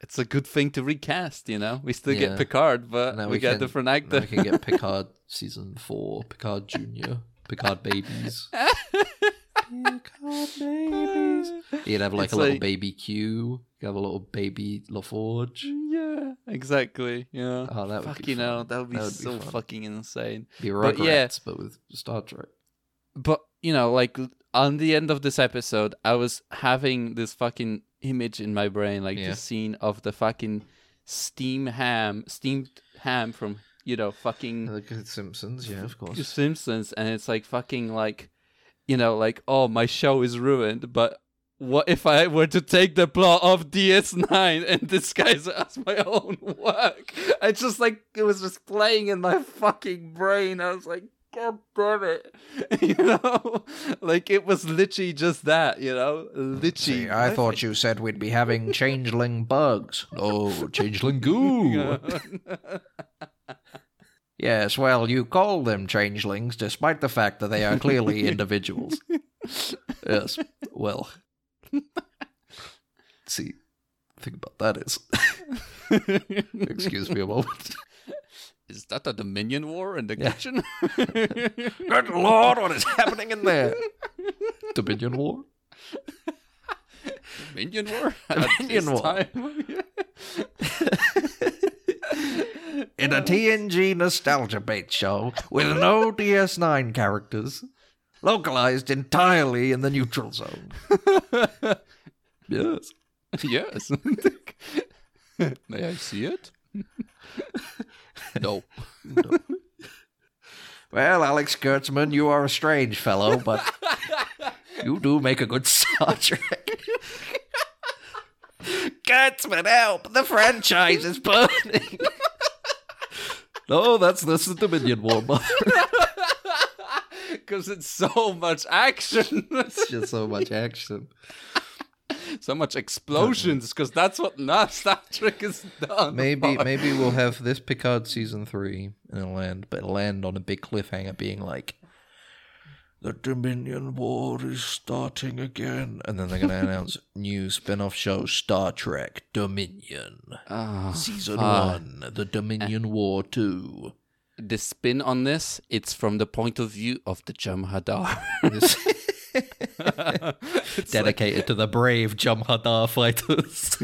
it's a good thing to recast, you know. We still Yeah. get Picard, but Now we, we get a can- different Now actor. we can get Picard season four, Picard Junior, Picard babies. Picard babies. You'd have like It's a little like- baby Q. You have a little baby LaForge. yeah, exactly. Yeah. Oh, that would be you know, fun. that would be That would be so fun. fucking insane. Be But Rugrats, yeah. but with Star Trek. But you know, like on the end of this episode, I was having this fucking image in my brain, like Yeah. the scene of the fucking steam ham, steamed ham from you know fucking the uh, Simpsons, yeah, of course. Simpsons, and it's like fucking like, you know, like oh my show is ruined, but. What if I were to take the plot of DS9 and disguise it as my own work? I just like it was just playing in my fucking brain. I was like, God damn it. You know? Like it was literally just that, you know? Literally. I thought you said we'd be having changeling bugs. Oh, changeling goo. Yes, well, you call them changelings despite the fact that they are clearly individuals. yes, well. See, the thing about that is. Excuse me a moment. Is that a Dominion war in the Yeah. kitchen? Good lord, what is happening in there? Dominion War? Dominion war? Dominion war. In a TNG nostalgia bait show with no DS9 characters, localized entirely in the neutral zone. yes. yes. May I see it? No. no. Well, Alex Kurtzman, you are a strange fellow, but you do make a good Star Trek. Kurtzman, help! The franchise is burning. no, that's this is Dominion War. Because it's so much action. It's just so much action. So much explosions. Because that's what not Star Trek is done. Maybe for. maybe we'll have this Picard season three and it'll end, but it'll end on a big cliffhanger, being like, The Dominion War is starting again. and then they're gonna announce new spin-off show Star Trek Dominion Ah, season fuck. one, the Dominion War two. The spin on this, it's from the point of view of the Jem'Hadar. Dedicated to the brave Jem'Hadar fighters.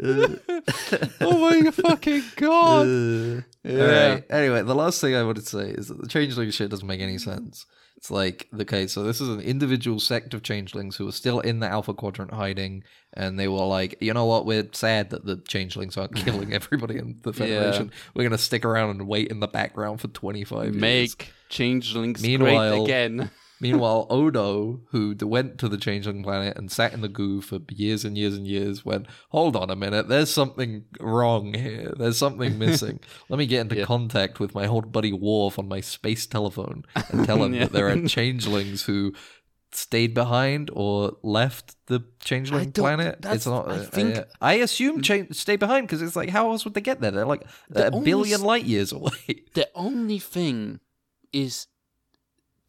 oh my fucking god! Uh, Yeah. Anyway, the last thing I wanted to say is that the changeling shit doesn't make any sense. It's like okay, so this is an individual sect of changelings who are still in the Alpha Quadrant hiding, and they were like, you know what, we're sad that the changelings aren't killing everybody in the Federation. We're gonna stick around and wait in the background for twenty five years. Make changelings Meanwhile- great again. Meanwhile, Odo, who went to the changeling planet and sat in the goo for years and years and years, went, "Hold on a minute, there's something wrong here. There's something missing. Let me get into Yeah. contact with my old buddy Worf on my space telephone and tell him Yeah. that there are changelings who." Stayed behind or left the changeling planet? It's not. I uh, think- uh, I assume stay behind because it's like how else would they get there? They're like The a only billion light years away. The only thing is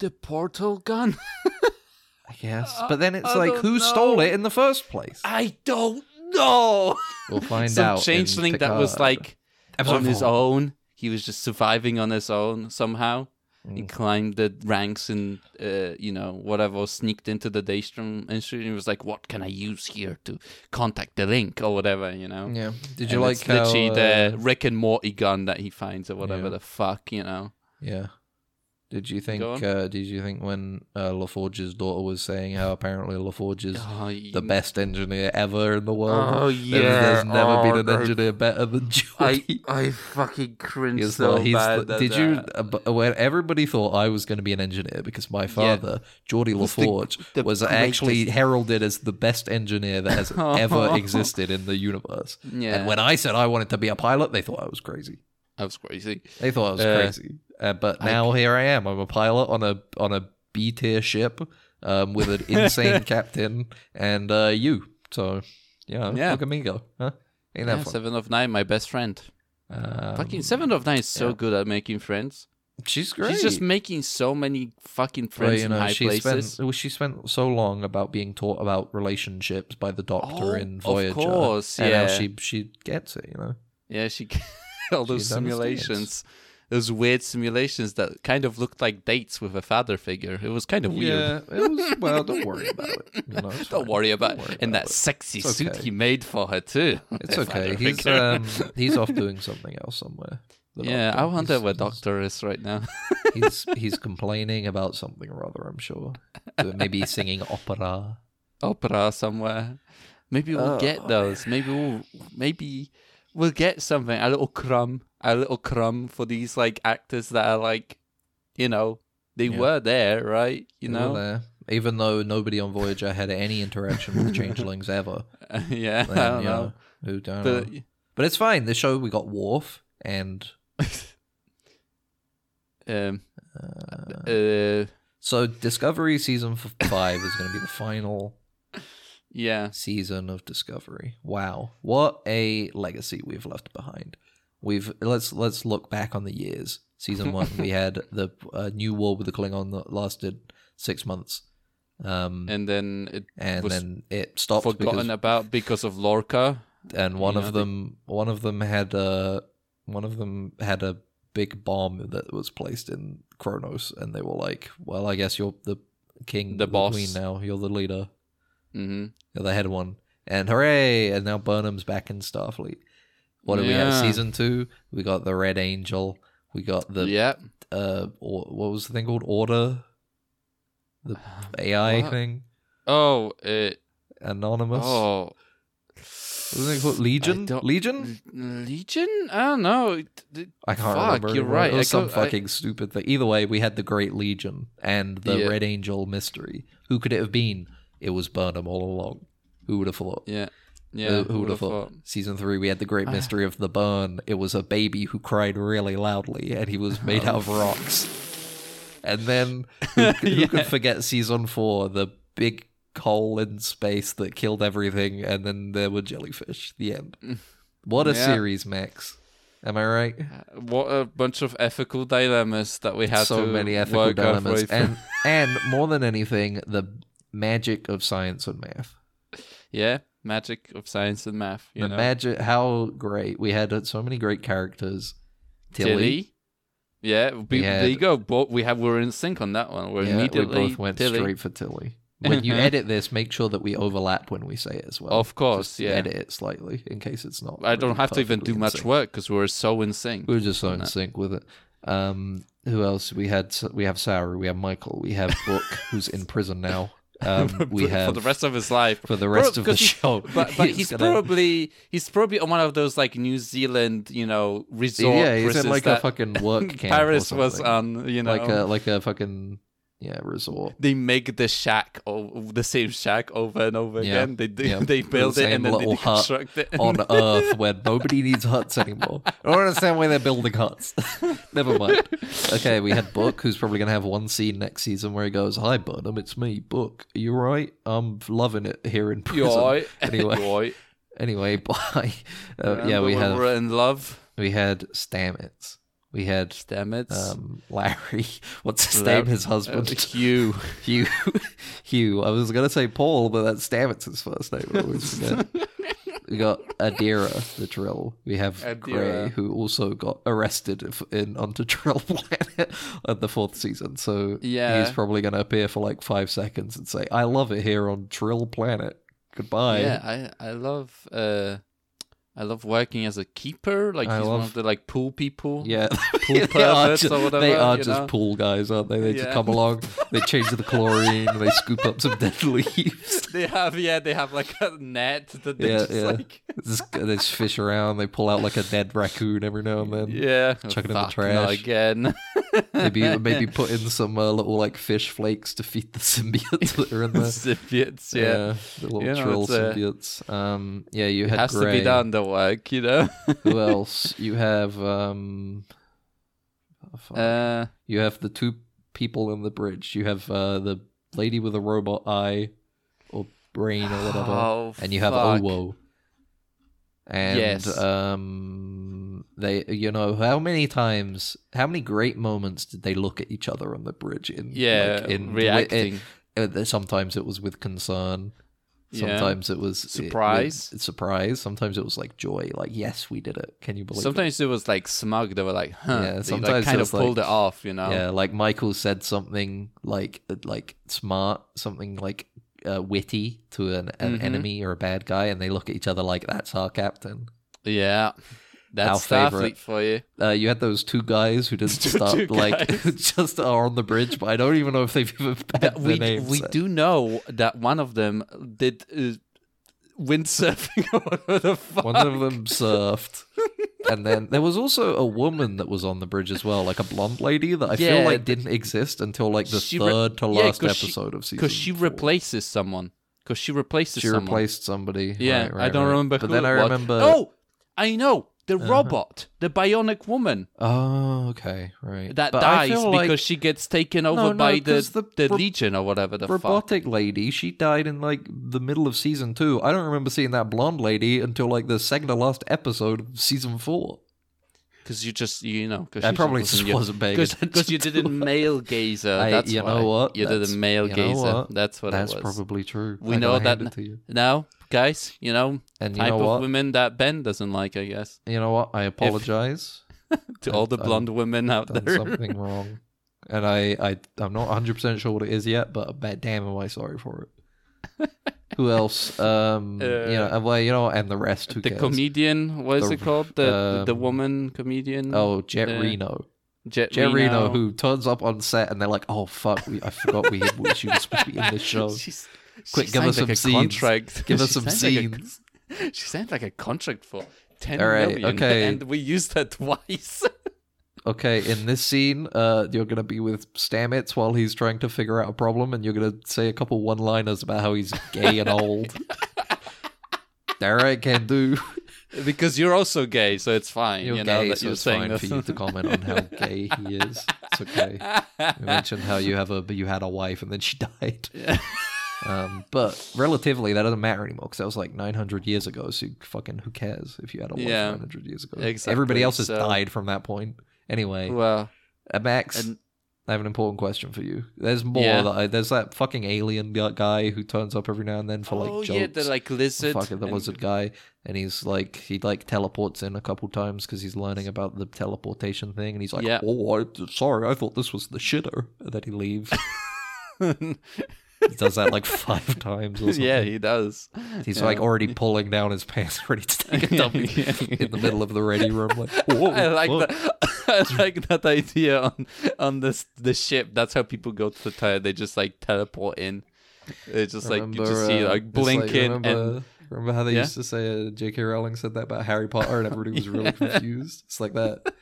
the portal gun. I guess, but then it's I like don't who stole it in the first place? I don't know. We'll find Some out. in changeling that was Picard. like Episode on his four. own. He was just surviving on his own somehow. He Mm. climbed the ranks and uh, you know whatever sneaked into the Daystrom Institute. And he was like, "What can I use here to contact the link or whatever?" You know. Yeah. Did And you like it's how? literally uh, the Rick and Morty gun that he finds or whatever Yeah. the fuck you know? Yeah. Did you think? Uh, did you think when uh, LaForge's daughter was saying how apparently LaForge is Oh, the best engineer ever in the world? Oh yeah. There's never oh, been an I- engineer better than I Geordi. I fucking cringe so bad. the- did you? Uh, when everybody thought I was going to be an engineer because my father, Geordi Was the- LaForge, the was actually heralded as the best engineer that has ever existed in the universe. Yeah, And when I said I wanted to be a pilot, they thought I was crazy. I was crazy. They thought I was Uh, crazy. Uh, but now here I am. I'm a pilot on a on a B tier ship um, with an insane captain and uh, you. So you know, Yeah. look at me go. Huh? Ain't that Yeah, fun? Seven of Nine, my best friend. Um, fucking Seven of Nine is so yeah. good at making friends. she's great. She's just making so many fucking Well, friends you in high she places. spent well, she spent so long about being taught about relationships by the Doctor Oh, in of Voyager. course, and now yeah. she she gets it. You know, Yeah, she all those She understands. Those weird simulations that kind of looked like dates with a father figure. It was kind of weird. Yeah, it was. Well, don't worry about it. You know, Don't fine. worry about Don't worry and that it. sexy It's suit he made for her too. It's okay. He's um he's off doing something else somewhere. Yeah. I wonder He's- where Doctor is right now. He's he's complaining about something or other. I'm sure. Maybe singing opera. Opera somewhere. Maybe we'll Oh. get those. Maybe we'll maybe we'll get something. A little crumb. A little crumb for these like actors that are like, you know, they Yeah. were there, right? You They know. there. Even though nobody on Voyager had any interaction with the changelings ever. yeah, I don't you know. Who don't But know. But it's fine. The show we got Worf and um, uh, uh, so Discovery season five is going to be the final yeah, season of Discovery. Wow, what a legacy we've left behind. We've let's let's look back on the years. Season one, we had the uh, new war with the Klingon that lasted six months, um, and, and then it was then it stopped forgotten because, about because of Lorca. and one you of know, the- them one of them had a one of them had a big bomb that was placed in Kronos, and they were like, "Well, I guess you're the king, The boss. queen now. You're the leader." Hmm Yeah, they had one. And hooray! And now Burnham's back in Starfleet. What do we have? Yeah. Season two. We got the Red Angel. We got the yeah, uh, or, what was the thing called? Order. the AI What? thing, Oh, uh, Anonymous. oh, Wasn't it called Legion? Legion? Legion? I don't know. It- it- I can't Fuck, remember. you're right. It was some go- I- fucking stupid thing. Either way, we had the Great Legion and the Yeah. Red Angel mystery. Who could it have been? It was Burnham all along. Who would have thought? Yeah, yeah. who, who would have thought? Season three, we had the great ah. mystery of the burn. It was a baby who cried really loudly, and he was made out of rocks. And then, who, who Yeah. could forget season four, the big hole in space that killed everything, and then there were jellyfish. The end. Mm. What a Yeah. series, Max. Am I right? Uh, what a bunch of ethical dilemmas that we had so to many ethical work dilemmas, and and more than anything, the magic of science and math. yeah, magic of science and math. You the know, magic, how great we had so many great characters. Tilly. Tilly, Yeah, we, there you go. Both we have we're in sync on that one. We're yeah, we immediately both went Tilly. straight for Tilly. When you edit this, make sure that we overlap when we say it as well. Of course, Just yeah. Edit it slightly in case it's not. I don't have to even do much sync. work because we're so in sync. We are just so in that. sync with it. Um, who else? We had we have Saru, we have Michael, we have Book, who's in prison now. Um, we for the rest of his life. for the rest of the he- show. But but he's gonna- probably he's probably on one of those like New Zealand, you know, resort. yeah, he's in like a fucking work camp. or Paris was on. You know, like a like a fucking yeah resort. they make the shack the same shack over and over Yeah, again. They do, yeah. they The build it and then they hut it. on Earth where nobody needs huts anymore. I don't understand why they're building huts. Never mind. Okay, we had Book, who's probably going to have one scene next season where he goes, "Hi, Burnham, it's me, Book. Are you right? I'm loving it here in prison." Yoy. Anyway, Yoy. anyway, bye. Uh, yeah, we have we're in love. we had Stamets. We had it. um, Larry. What's his Lar- name? His Uh, husband. Hugh. Hugh. Hugh. I was gonna say Paul, but that's Stamets' first name. I always forget. we got Adira, the Trill. We have Gray, who also got arrested in onto Trill Planet at the fourth season. So Yeah. he's probably gonna appear for like five seconds and say, "I love it here on Trill Planet. Goodbye." Yeah, I I love uh I love working as a keeper. Like I he's one of the like pool people. Yeah, Pool they are perverts just, or whatever, they are just know? pool guys, aren't they? They just come along, they change the chlorine, they scoop up some dead leaves. They have yeah, they have like a net that they Yeah, just yeah. like Just, they just fish around. They pull out like a dead raccoon every now and then. Yeah. Chuck it in the trash. again. Maybe maybe put in some uh, little like fish flakes to feed the symbiotes that are in there. Symbiotes, yeah. the little You know, trill it's, uh. Um, yeah, you It had has to Gray. be done the work, you know. Who else? You have um, oh, uh you have the two people in the bridge. You have uh, the lady with a robot eye or brain or whatever, Oh, and you have fuck. Owo. And Yes. um, they, you know, how many times, how many great moments did they look at each other on the bridge? In yeah, like, in reacting. it- uh, sometimes it was with concern. Yeah. Sometimes it was it- Surprise. surprise. Sometimes it was like joy. Like yes, we did it. Can you believe? it? Sometimes it was like smug. They were like, huh. Yeah, they like sometimes kind it of was pulled like- it off, you know. Yeah, like Michael said something like uh, like smart, something like uh, witty to an, an Mhm. enemy or a bad guy, and they look at each other like that's our captain. Yeah. That's Our Starfleet favorite. for you. Uh, you had those two guys who didn't two like just are on the bridge, but I don't even know if they've even had That we names. we do know that one of them did uh, windsurfing or whatever the fuck. One of them surfed, and then there was also a woman that was on the bridge as well, like a blonde lady that I feel like didn't exist until like the re- third to yeah, last 'cause she- episode of season. because she four. replaces someone. Because she replaces She someone. replaced somebody. Yeah, Right, I don't right. remember. But who then I was. remember. Oh, I know the Uh-huh. robot, the bionic woman Oh, okay, right. that But dies because like she gets taken over No, no, by the the the, ro- Legion or whatever the fuck. robotic lady, she died in like the middle of season two. I don't remember seeing that blonde lady until like the second to last episode of season four. Because you just you know. Cause I probably just wasn't paying Cause, attention. 'cause you did a male gazer. I- that's you why. know what? You did a male you know gazer. what? That's what That's it was. probably true. We I know that- hand it to you. Now, guys, you know And you type know of women that Ben doesn't like. I guess You know what? I apologize. to I've all the blonde women out there. something wrong, and I, I, I'm not 100 percent sure what it is yet, but bad damn, am I sorry for it. Who else? Um, you know, well, you know, and the rest. Who the cares? comedian, what is The- it called? The the um, woman comedian. Oh, Jet the- Reno. Jet, Jet Reno, Reno. who turns up on set and they're like, "Oh fuck, we, I forgot we we- she was supposed to be in this show. She's, Quick, she give us like some scenes. contract. Give us She some signed like a- scenes." she signed like a contract for ten All right, million, okay. and we used that twice. Okay, in this scene, uh, you're gonna be with Stamets while he's trying to figure out a problem, and you're gonna say a couple one-liners about how he's gay and old. All right, can do. because you're also gay, so it's fine. You're you know gay, that so you're it's saying fine this. for you to comment on how gay he is. It's okay. You mentioned how you have a you had a wife and then she died. Um, but relatively, that doesn't matter anymore because that was like 900 years ago. So fucking who cares if you had a wife Yeah, 900 years ago? exactly, Everybody else has so- died from that point. Anyway, well, uh, Max, and- I have an important question for you. There's more. Yeah. That I, there's that fucking alien guy who turns up every now and then for like oh jokes. yeah, the like lizard. Fucking the and- lizard guy, and he's like he like teleports in a couple times because he's learning about the teleportation thing, and he's like, Yeah. "Oh, I, sorry, I thought this was the shitter." And then he leaves. he does that like five times. Or something. yeah, he does. he's yeah. like already pulling down his pants, ready to take a dump Yeah. in the middle of the ready room. Like, Whoa, I like fuck." that. I like that idea on on this the ship. That's how people go to the toilet. They just like teleport in. It's just like you just see uh, like it's blinking remember, and remember how they Yeah? used to say uh, J.K. Rowling said that about Harry Potter and everybody was really confused. It's like that.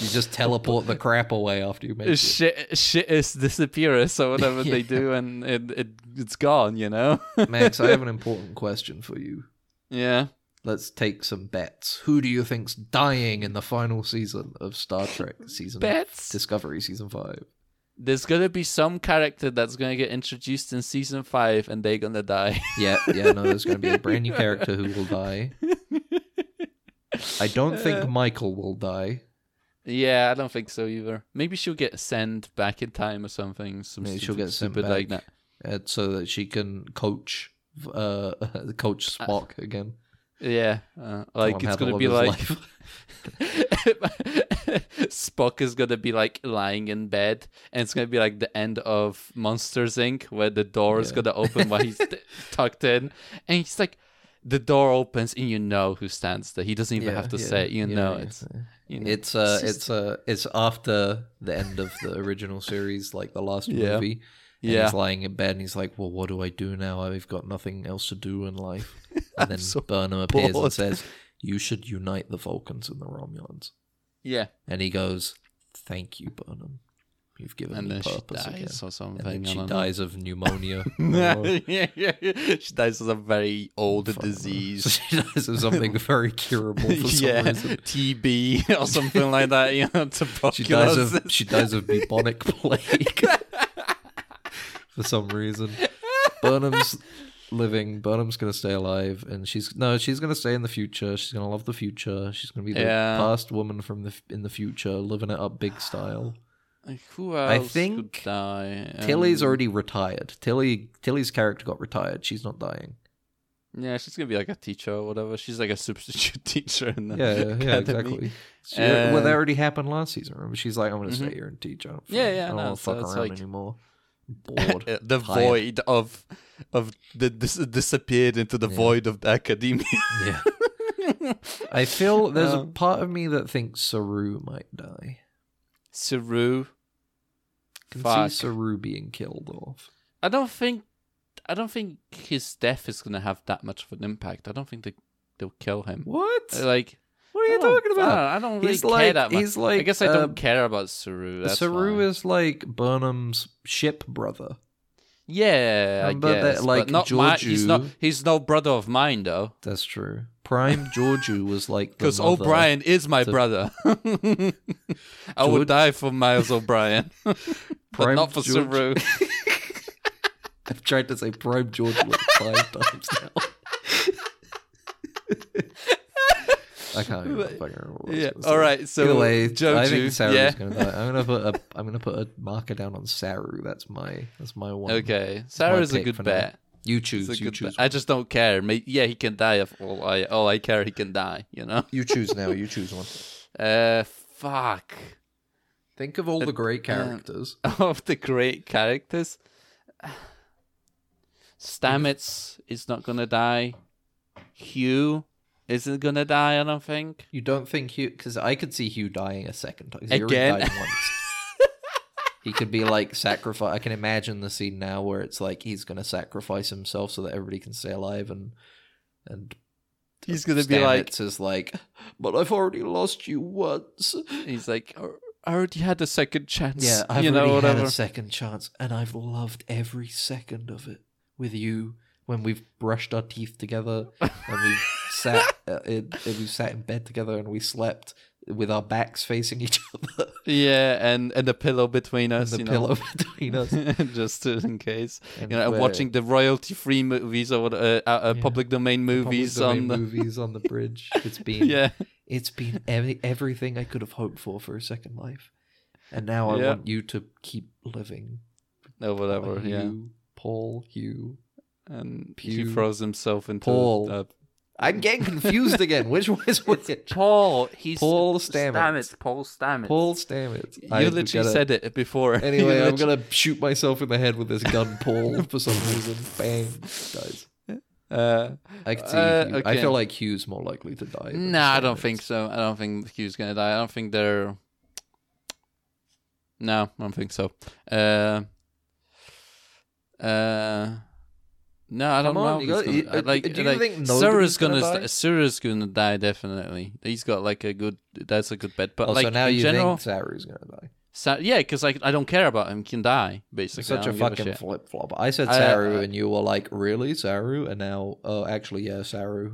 You just teleport the crap away after you make it. shit shit is disappears or whatever they do, and it, it it's gone. You know. Max, I have an important question for you. yeah. Let's take some bets. Who do you think's dying in the final season of Star Trek season Bets. Discovery season five? There's gonna be some character that's gonna get introduced in season five, and they're gonna die. Yeah, yeah, no, there's going to be a brand new character who will die. I don't think uh, Michael will die. Yeah, I don't think so either. Maybe she'll get sent back in time or something. Some Maybe she'll get sent stupid like that. uh, so that she can coach uh coach Spock again. Yeah, uh, like it's gonna be like. Spock is gonna be like lying in bed, and it's gonna be like the end of Monsters Inc., where the door is gonna open while he's t- tucked in, and he's like, the door opens, and you know who stands there. He doesn't even have to say it. You yeah, know yeah, it's. You know, It's uh, just- it's uh, it's after the end of the original series, like the last Yeah. movie. And Yeah. he's lying in bed and he's like, "Well, what do I do now? I've got nothing else to do in life." And then so Burnham appears and says, "You should unite the Vulcans and the Romulans." yeah, And he goes, "Thank you, Burnham. You've given and me then she dies again." or something. And then she don't know. dies of pneumonia. yeah, yeah, yeah. She dies of a very old Fuck, disease. she dies of something very curable for some yeah, reason. TB or something like that. You know, She dies tuberculosis. of she dies of bubonic plague for some reason. Burnham's living. Burnham's gonna stay alive, and she's no, she's gonna stay in the future. She's gonna love the future. She's gonna be the Yeah. past woman from the in the future, living it up big style. Like, who else I could think die? Tilly's Um, already retired. Tilly Tilly's character got retired. She's not dying. Yeah, she's gonna be like a teacher or whatever. She's like a substitute teacher in the Yeah, yeah, yeah, exactly. She, well, that Um, already happened last season. Remember, she's like, "I'm gonna Mhm. stay here and teach." I don't Yeah, yeah, I don't no, want to so fuck around like- anymore. Bored. Uh, the tired. void of of the dis- disappeared into the Yeah. void of the academia. Yeah. I feel there's a Um, part of me that thinks Saru might die. Saru. Can Fuck. see Saru being killed off. I don't think I don't think his death is gonna have that much of an impact. I don't think they they'll kill him. What? Uh, Like what are you talking I about? don't, I don't really He's care like- that much. he's like, I guess I uh, don't care about Saru. That's Saru fine. is like Burnham's ship brother. Yeah, I Remember that, guess. like, but not my, he's Georgiou- not he's no brother of mine though. That's true. Prime Georgiou was like the Because mother. O'Brien is my brother. I would George- die for Miles O'Brien, but Prime not for George- Saru. I've tried to say Prime Georgiou like five times now. I can't even fucking remember what yeah. All right. So Either way, Joju, I think Saru's yeah. gonna die. I'm gonna put a I'm gonna put a marker down on Saru. That's my that's my one. Okay, my Sarah's a good for now. bet. You choose. You choose. bet. I just don't care. Yeah, he can die. If all I all I care, he can die. You know. You choose now. You choose one. Uh, fuck. Think of all the great Uh, characters. of the great characters. Stamets is not gonna die. Hugh, isn't gonna die. I don't think. You don't think Hugh? Because I could see Hugh dying a second time. Again? he could be like sacrifice. I can imagine the scene now where it's like he's gonna sacrifice himself so that everybody can stay alive, and and He's gonna be like, is like, but I've already lost you once. he's like, "Oh, I already had a second chance. Yeah, I've you know, already whatever. had a second chance, and I've loved every second of it with you. When we've brushed our teeth together, and we've sat and we sat in bed together, and we slept with our backs facing each other, yeah, and and the pillow between and us. the you pillow know? between us. just in case. And you know, and watching the royalty-free movies or uh, uh, uh, Yeah. public domain the public movies domain on the movies on the bridge. It's been yeah. it's been every, everything I could have hoped for for a second life, and now I Yeah. want you to keep living. or whatever. Hugh, yeah, Paul, Hugh. and Pew. he throws himself into Paul. I'm getting confused again. Which one is which? Paul. He's Paul Stamets. Paul Stamets. Paul Stamets. You I literally gotta- said it before. Anyway, I'm gonna shoot myself in the head with this gun, Paul, for some reason. Bang, guys. Uh, I can see. Uh, Hugh. I feel like Hugh's more likely to die. No, Nah, I don't think so. I don't think Hugh's gonna die. I don't think they're. No, I don't think so. Uh, uh, no, I don't Come know. on, got- gonna- you- I like, do you like, think Saru's gonna gonna, die? Saru's gonna die definitely. He's got like a good. That's a good bet. But Oh, like so now in you general, think Saru's gonna die? Sa- yeah, because like I don't care about him. He can die basically. Such a fucking flip flop. I said Saru, I- and you were like, "Really, Saru?" And now, oh, actually, yeah, Saru.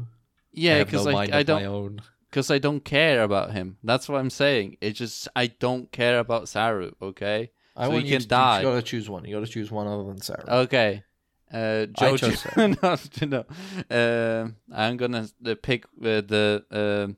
Yeah, because no like I don't. own. because I don't care about him. That's what I'm saying. It's just I don't care about Saru. Okay, I So want he you can to, die. You gotta choose one. You gotta choose one other than Saru. okay. Uh, I Jojo. chose Saru. no, no. Uh, I'm gonna pick uh, the uh,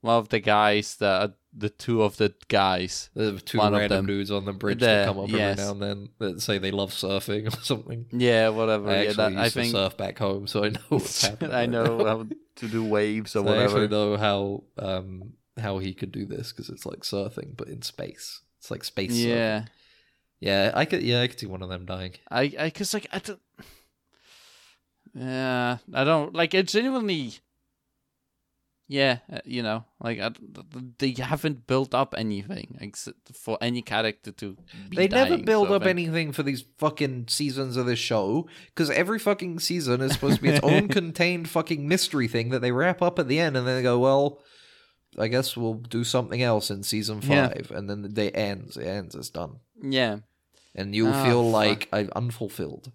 one of the guys that are the two of the guys. The two One of random them. dudes on the bridge The- that come up yes. every now and then that say they love surfing or something. Yeah, whatever. I yeah, actually that, used I to think surf back home, so I know what's happening. I know how to do waves or So I actually whatever. know how um how he could do this because it's like surfing but in space. It's like space. surfing. Yeah, yeah. I could. Yeah, I could see one of them dying. I, I, cause like I don't. Yeah, I don't like it. Genuinely. Yeah, uh, you know, like I, they haven't built up anything except for any character to. Be They never build so up anything for these fucking seasons of this show because every fucking season is supposed to be its own contained fucking mystery thing that they wrap up at the end and then they go, well, I guess we'll do something else in season Yeah. five, and then the day ends. It ends. It's done, Yeah, and you'll Ah, feel like I'm unfulfilled.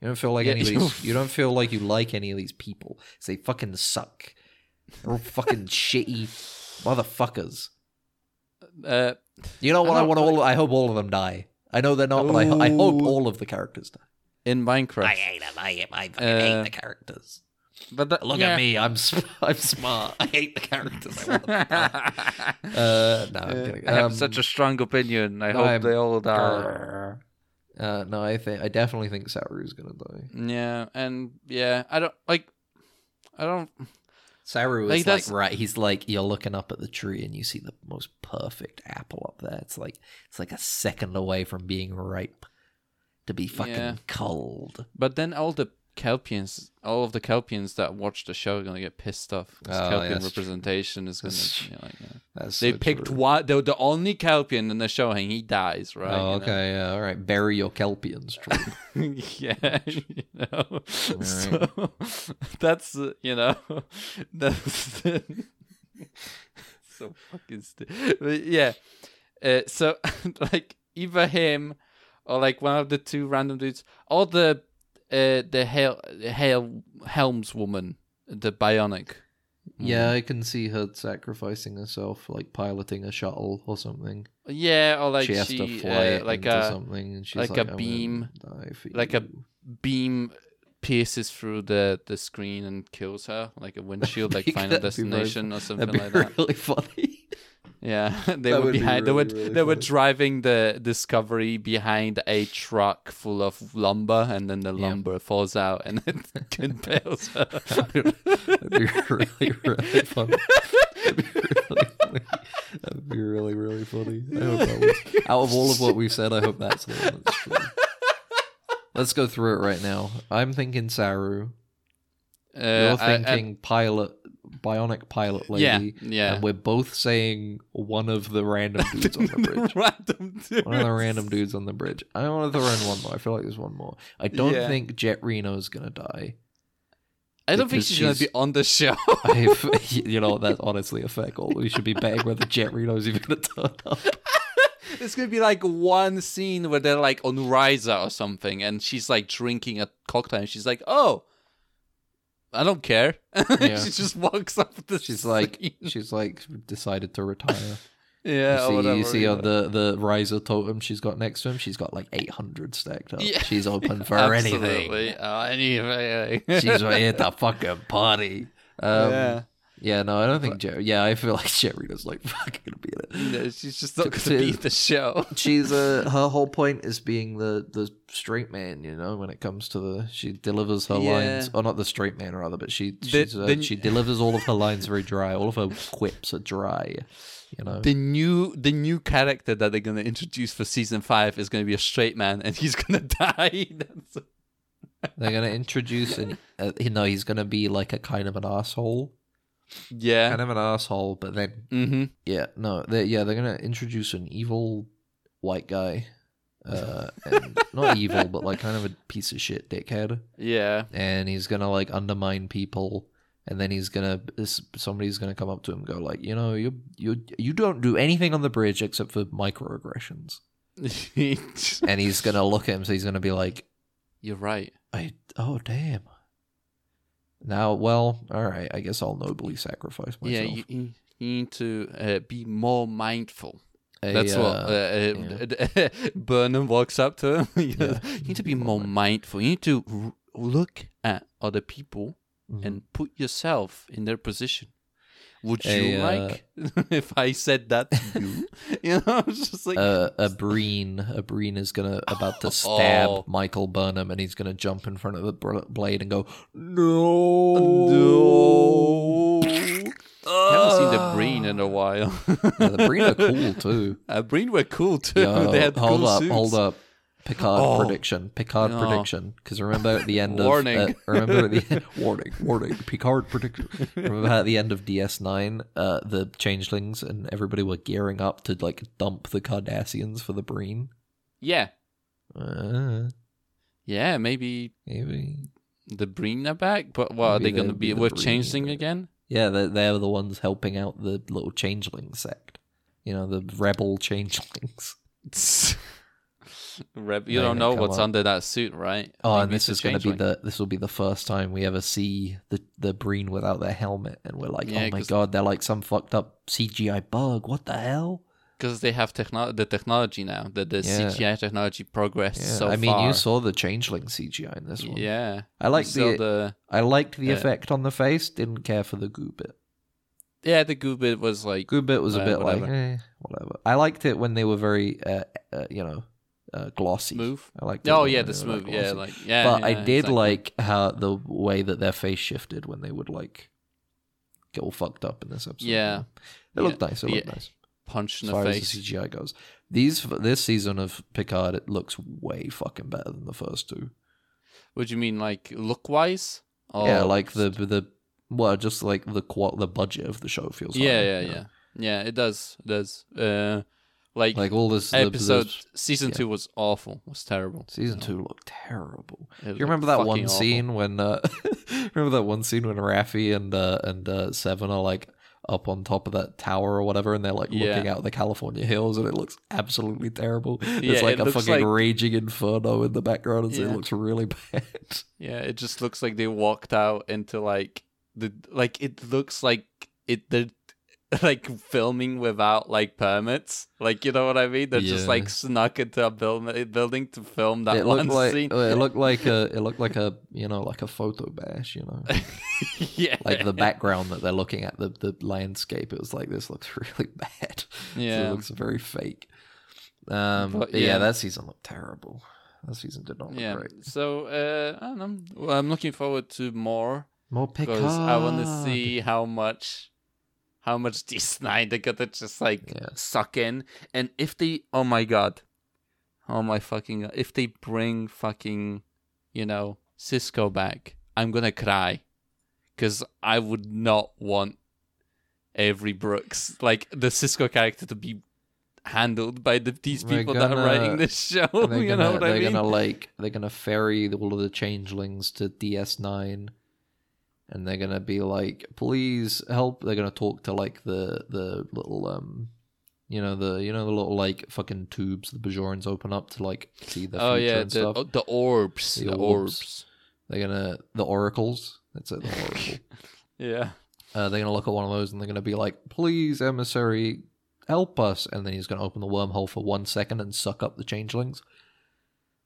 You don't feel like Yeah, any of these. You don't feel like you like any of these people. They fucking suck. They're all fucking shitty motherfuckers. uh, You know what? I, don't want all. I hope all of them die. I know they're not, but I, I hope all of the characters die. in Minecraft. I hate them. I, I fucking Uh, hate the characters. But that, Look yeah. at me. I'm I'm smart. I hate the characters. I want them to die. uh, no, I'm. I have Um, such a strong opinion. I hope I'm- they all die. Uh, no, I think I definitely think Saru's gonna die. Yeah, and yeah, I don't like. I don't. Saru Like, is like that's- right. He's like you're looking up at the tree and you see the most perfect apple up there. It's like it's like a second away from being ripe to be fucking Yeah. cold. But then all the Kelpians, all of the Kelpians that watch the show are gonna get pissed off. Oh, Kelpian true. representation is gonna. That's- You know, like, yeah. That's They so picked true. one. They're the only Kelpian in the show, and he dies. Right? Oh, you know? okay, yeah, all right. Bury your kelpians, true. yeah, you know. So that's uh, you know that's so fucking stupid. Yeah, uh, so like either him or like one of the two random dudes, or the uh, the Hel Hel Helms woman, the bionic. yeah, I can see her sacrificing herself, like piloting a shuttle or something. Yeah, or like she has she, to fly uh, like a something, and she's like like, a beam- like a beam pierces through the the screen and kills her, like a windshield, like Final Destination or something like that. really funny. Yeah, they That were would be behind. they really, were really they were driving the Discovery behind a truck full of lumber, and then the Yeah. lumber falls out and it impales her. That'd be really, really funny. That'd be really funny. That'd be really, really funny. I hope that was, out of all of what we've said, I hope that's the one that's true. Let's go through it right now. I'm thinking Saru. Uh, You're I- I- thinking pilot, bionic pilot lady. yeah. And we're both saying one of the random dudes on the bridge. Random dudes. One of the random dudes on the bridge. I want to throw in one more. I feel like there's one more. I don't Yeah. think Jet Reno's gonna die. I don't think because she's gonna be on the show. You know, that's honestly a fair call. We should be betting whether Jet Reno's even gonna turn up. It's gonna be like one scene where they're like on Risa or something, and she's like drinking a cocktail, and she's like, "Oh, I don't care." Yeah. she just walks off the. She's like, she's like decided to retire. yeah, you see, whatever. you see yeah. on the the Risa totem she's got next to him. She's got like 800 stacked up. Yeah. She's open for anything. Absolutely. Oh, anything. She's right at the fucking party. Um, yeah. Yeah. no, I don't think Jerry. Yeah, I feel like Jerry's like fucking gonna be in it. No, she's just not gonna be the show. She's uh, her whole point is being the the straight man, you know. When it comes to the, she delivers her Yeah. lines, or not the straight man, rather, but she The- uh, the- she delivers all of her lines very dry. All of her quips are dry, you know. The new the new character that they're gonna introduce for season five is gonna be a straight man, and he's gonna die. They're gonna introduce an, uh, you know, he's gonna be like a kind of an asshole, yeah. kind of an asshole, but then Mm-hmm. yeah, no, they yeah, they're gonna introduce an evil white guy, uh, and not evil, but like kind of a piece of shit dickhead. Yeah. and he's gonna like undermine people and then he's gonna this- somebody's gonna come up to him and go like you know you you you don't do anything on the bridge except for microaggressions and he's gonna look at him so he's gonna be like You're right. i oh damn now well all right i guess i'll nobly sacrifice myself Yeah, you, you need to uh, be more mindful. A, That's what uh, uh, uh, Burnham walks up to him. you, Yeah. you need to be more mindful. You need to r- look at other people mhm. and put yourself in their position. Would you A, uh, like if I said that to you? you know, it's just like uh, a Breen, a Breen is gonna about to stab Oh. Michael Burnham, and he's gonna jump in front of the blade and go, "No, no. I haven't seen the Breen in a while. Yeah, the Breen are cool too. Uh, Breen were cool too. Yo, they had hold cool up, suits. hold up. Picard Oh. prediction. Picard No. prediction. Because remember at the end Warning. of uh, remember at the warning, warning. Picard prediction. remember at the end of DS9, uh, the changelings and everybody were gearing up to like dump the Cardassians for the Breen. Yeah, Uh, yeah, maybe maybe. the Breen are back, but what are they going to be with Breen. Changeling again? Yeah, they're, they're the ones helping out the little changeling sect. You know, the rebel changelings. Reb, you don't know what's up. under that suit, right? Oh, Maybe and this is going to be the this will be the first time we ever see the the Breen without their helmet, and we're like, Yeah, oh my god, they're like some fucked up CGI bug. What the hell? because they have techno- the technology now. The the Yeah. CGI technology progressed Yeah, so I mean, far. you saw the changeling CGI in this one. Yeah, I like the, the I liked the uh, effect on the face. Didn't care for the goo bit. yeah the goo bit was like Goo bit was a Uh, bit like, whatever. eh, whatever. I liked it when they were very, uh, uh, you know, uh, glossy. smooth. I liked. it Oh yeah, the were, like, smooth. Yeah, like yeah. but I did exactly. like how the way that their face shifted when they would like get all fucked up in this episode. Yeah. it Yeah. looked nice. It looked Yeah. nice punch in as the face. as the CGI goes. These this season of Picard, it looks way fucking better than the first two. What do you mean, like look wise? yeah, like the the well, just like the qual the budget of the show feels. yeah, higher, yeah, you know? yeah, yeah. It does, it does. Uh, like, Like all this the- episode season yeah. two was awful. Was terrible. Season two looked terrible. You remember that one awful. scene when uh remember that one scene when Raffi and uh and uh Seven are like up on top of that tower or whatever and they're like Yeah. looking out the California hills and it looks absolutely terrible. Yeah, like a fucking like- raging inferno in the background and so Yeah. it looks really bad. Yeah, it just looks like they walked out into like the like it looks like it they're like filming without like permits. Like you know what I mean? They're just like snuck into a build- building to film that it one like scene. it looked like a it looked like a you know like a photo bash, you know. yeah, Like the background that they're looking at the the landscape, it was like this looks really bad. So Yeah. it looks very fake. Um, But, but yeah. yeah. that season looked terrible. That season did not look Yeah. great. So uh, I don't know. Well, I'm looking forward to more More because I want to see how much, how much DS9 they're gonna just like Yeah. suck in, and if they, oh my god, oh my fucking, god, if they bring fucking, you know, Sisko back, I'm gonna cry, because I would not want Avery Brooks, like the Sisko character, to be handled by the, these people that are writing this show. they're you gonna, know what they're gonna like they're gonna ferry all of the changelings to DS9, and they're gonna be like, "Please help." They're gonna talk to like the the little um, you know the you know the little like fucking tubes the Bajorans open up to like see the oh future yeah, and the stuff. oh, the orbs, The the, orbs. orbs. They're gonna the oracles. That's it. The oracle. Yeah. uh, they're gonna look at one of those and they're gonna be like, "Please, emissary, help us!" And then he's gonna open the wormhole for one second and suck up the changelings.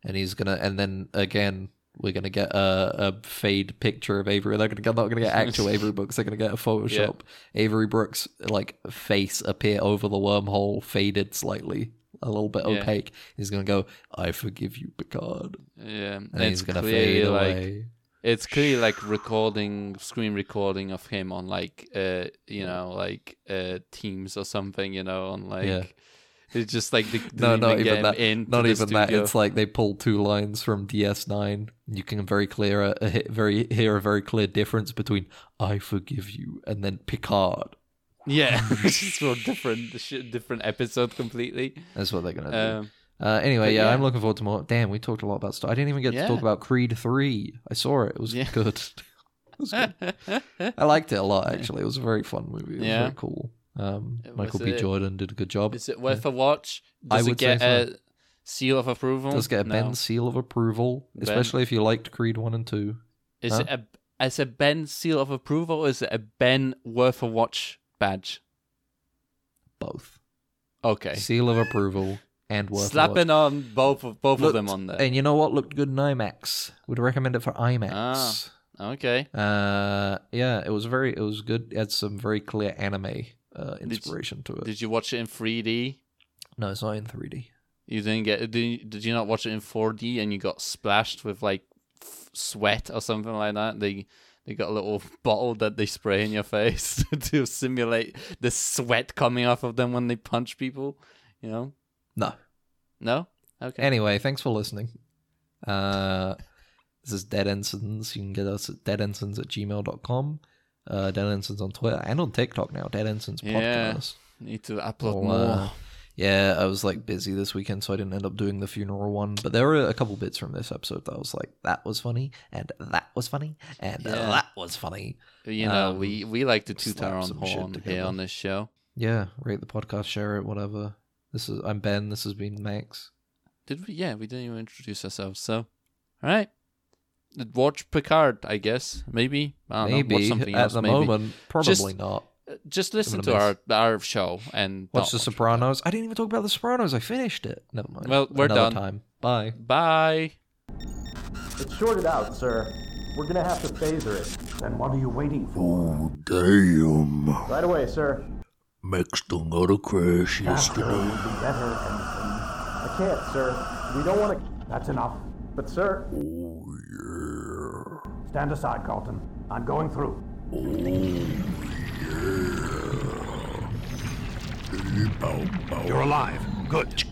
And he's gonna, and then again, we're gonna get a, a fade picture of Avery. They're gonna get, not gonna get actual Avery Brooks. They're gonna get a Photoshop Avery Brooks like face appear over the wormhole, faded slightly, a little bit Yeah. opaque. He's gonna go, "I forgive you, Picard," Yeah. and it's he's gonna clearly fade like away. it's clearly like recording screen recording of him on like uh you know like uh teams or something you know on like Yeah. It's just like the, No, not even that. Not even that. It's like they pull two lines from DS9. You can very clear a, a very hear a very clear difference between "I forgive you" and then Picard. yeah it's for different different episode completely That's what they're gonna do. um uh, anyway, yeah, yeah. I'm looking forward to more. Damn, we talked a lot about stuff. I didn't even get to talk about Creed Three. I saw it. It was Yeah. good. it was good. I liked it a lot. Actually, it was a very fun movie. It was Yeah. very cool. Um, Michael B. A- Jordan did a good job. is it worth a watch I does would it get a seal of approval Does get a No. Ben seal of approval, Ben. especially if you liked Creed One and Two. is Huh? it a as a Ben seal of approval or is it a Ben worth a watch badge Both okay seal of approval and worth a watch. slapping on both of both of them on there And you know what looked good in IMAX? Would recommend it for IMAX. Ah. Okay. Uh, yeah, it was very, it was good. It had some very clear anime uh, inspiration to it. Did you watch it in 3D? no, it's not in 3D. You didn't get. Did you, did you not watch it in 4D and you got splashed with like f- sweat or something like that? They they got a little bottle that they spray in your face to simulate the sweat coming off of them when they punch people. You know? No. No. Okay. Anyway, thanks for listening. Uh, this is Dead Ensigns. You can get us at deadensigns at gmail.com. Uh, Dead Ensigns on Twitter and on TikTok now. Dead Ensigns Yeah. Podcast. Need to upload Well, more. uh, yeah, I was like busy this weekend, so I didn't end up doing the funeral one. But there were a couple bits from this episode that I was like, that was funny, and that was funny, and Yeah. that was funny. you know, um, we we like to toot our own horn here on this show. Yeah, rate the podcast, share it, whatever. This is I'm Ben. This has been Max. Did we? Yeah, we didn't even introduce ourselves. So, all right. Watch Picard, I guess. Maybe. I don't know. maybe Watch something at else. the maybe. moment, probably Just- not. Just listen to our miss. our show and Watch not The Sopranos. I didn't even talk about The Sopranos. I finished it. Never mind. Well, we're Another done. time. Bye. Bye. It's shorted out, sir. We're gonna have to phaser it. Then what are you waiting for? Oh, damn. Right away, sir. Max done got a crash Faster yesterday. would be better, Ensign. I can't, sir. We don't want to. That's enough. But, sir. Oh, yeah. Stand aside, Carlton. I'm going through. Oh, hey, bow, bow. You're alive. Good.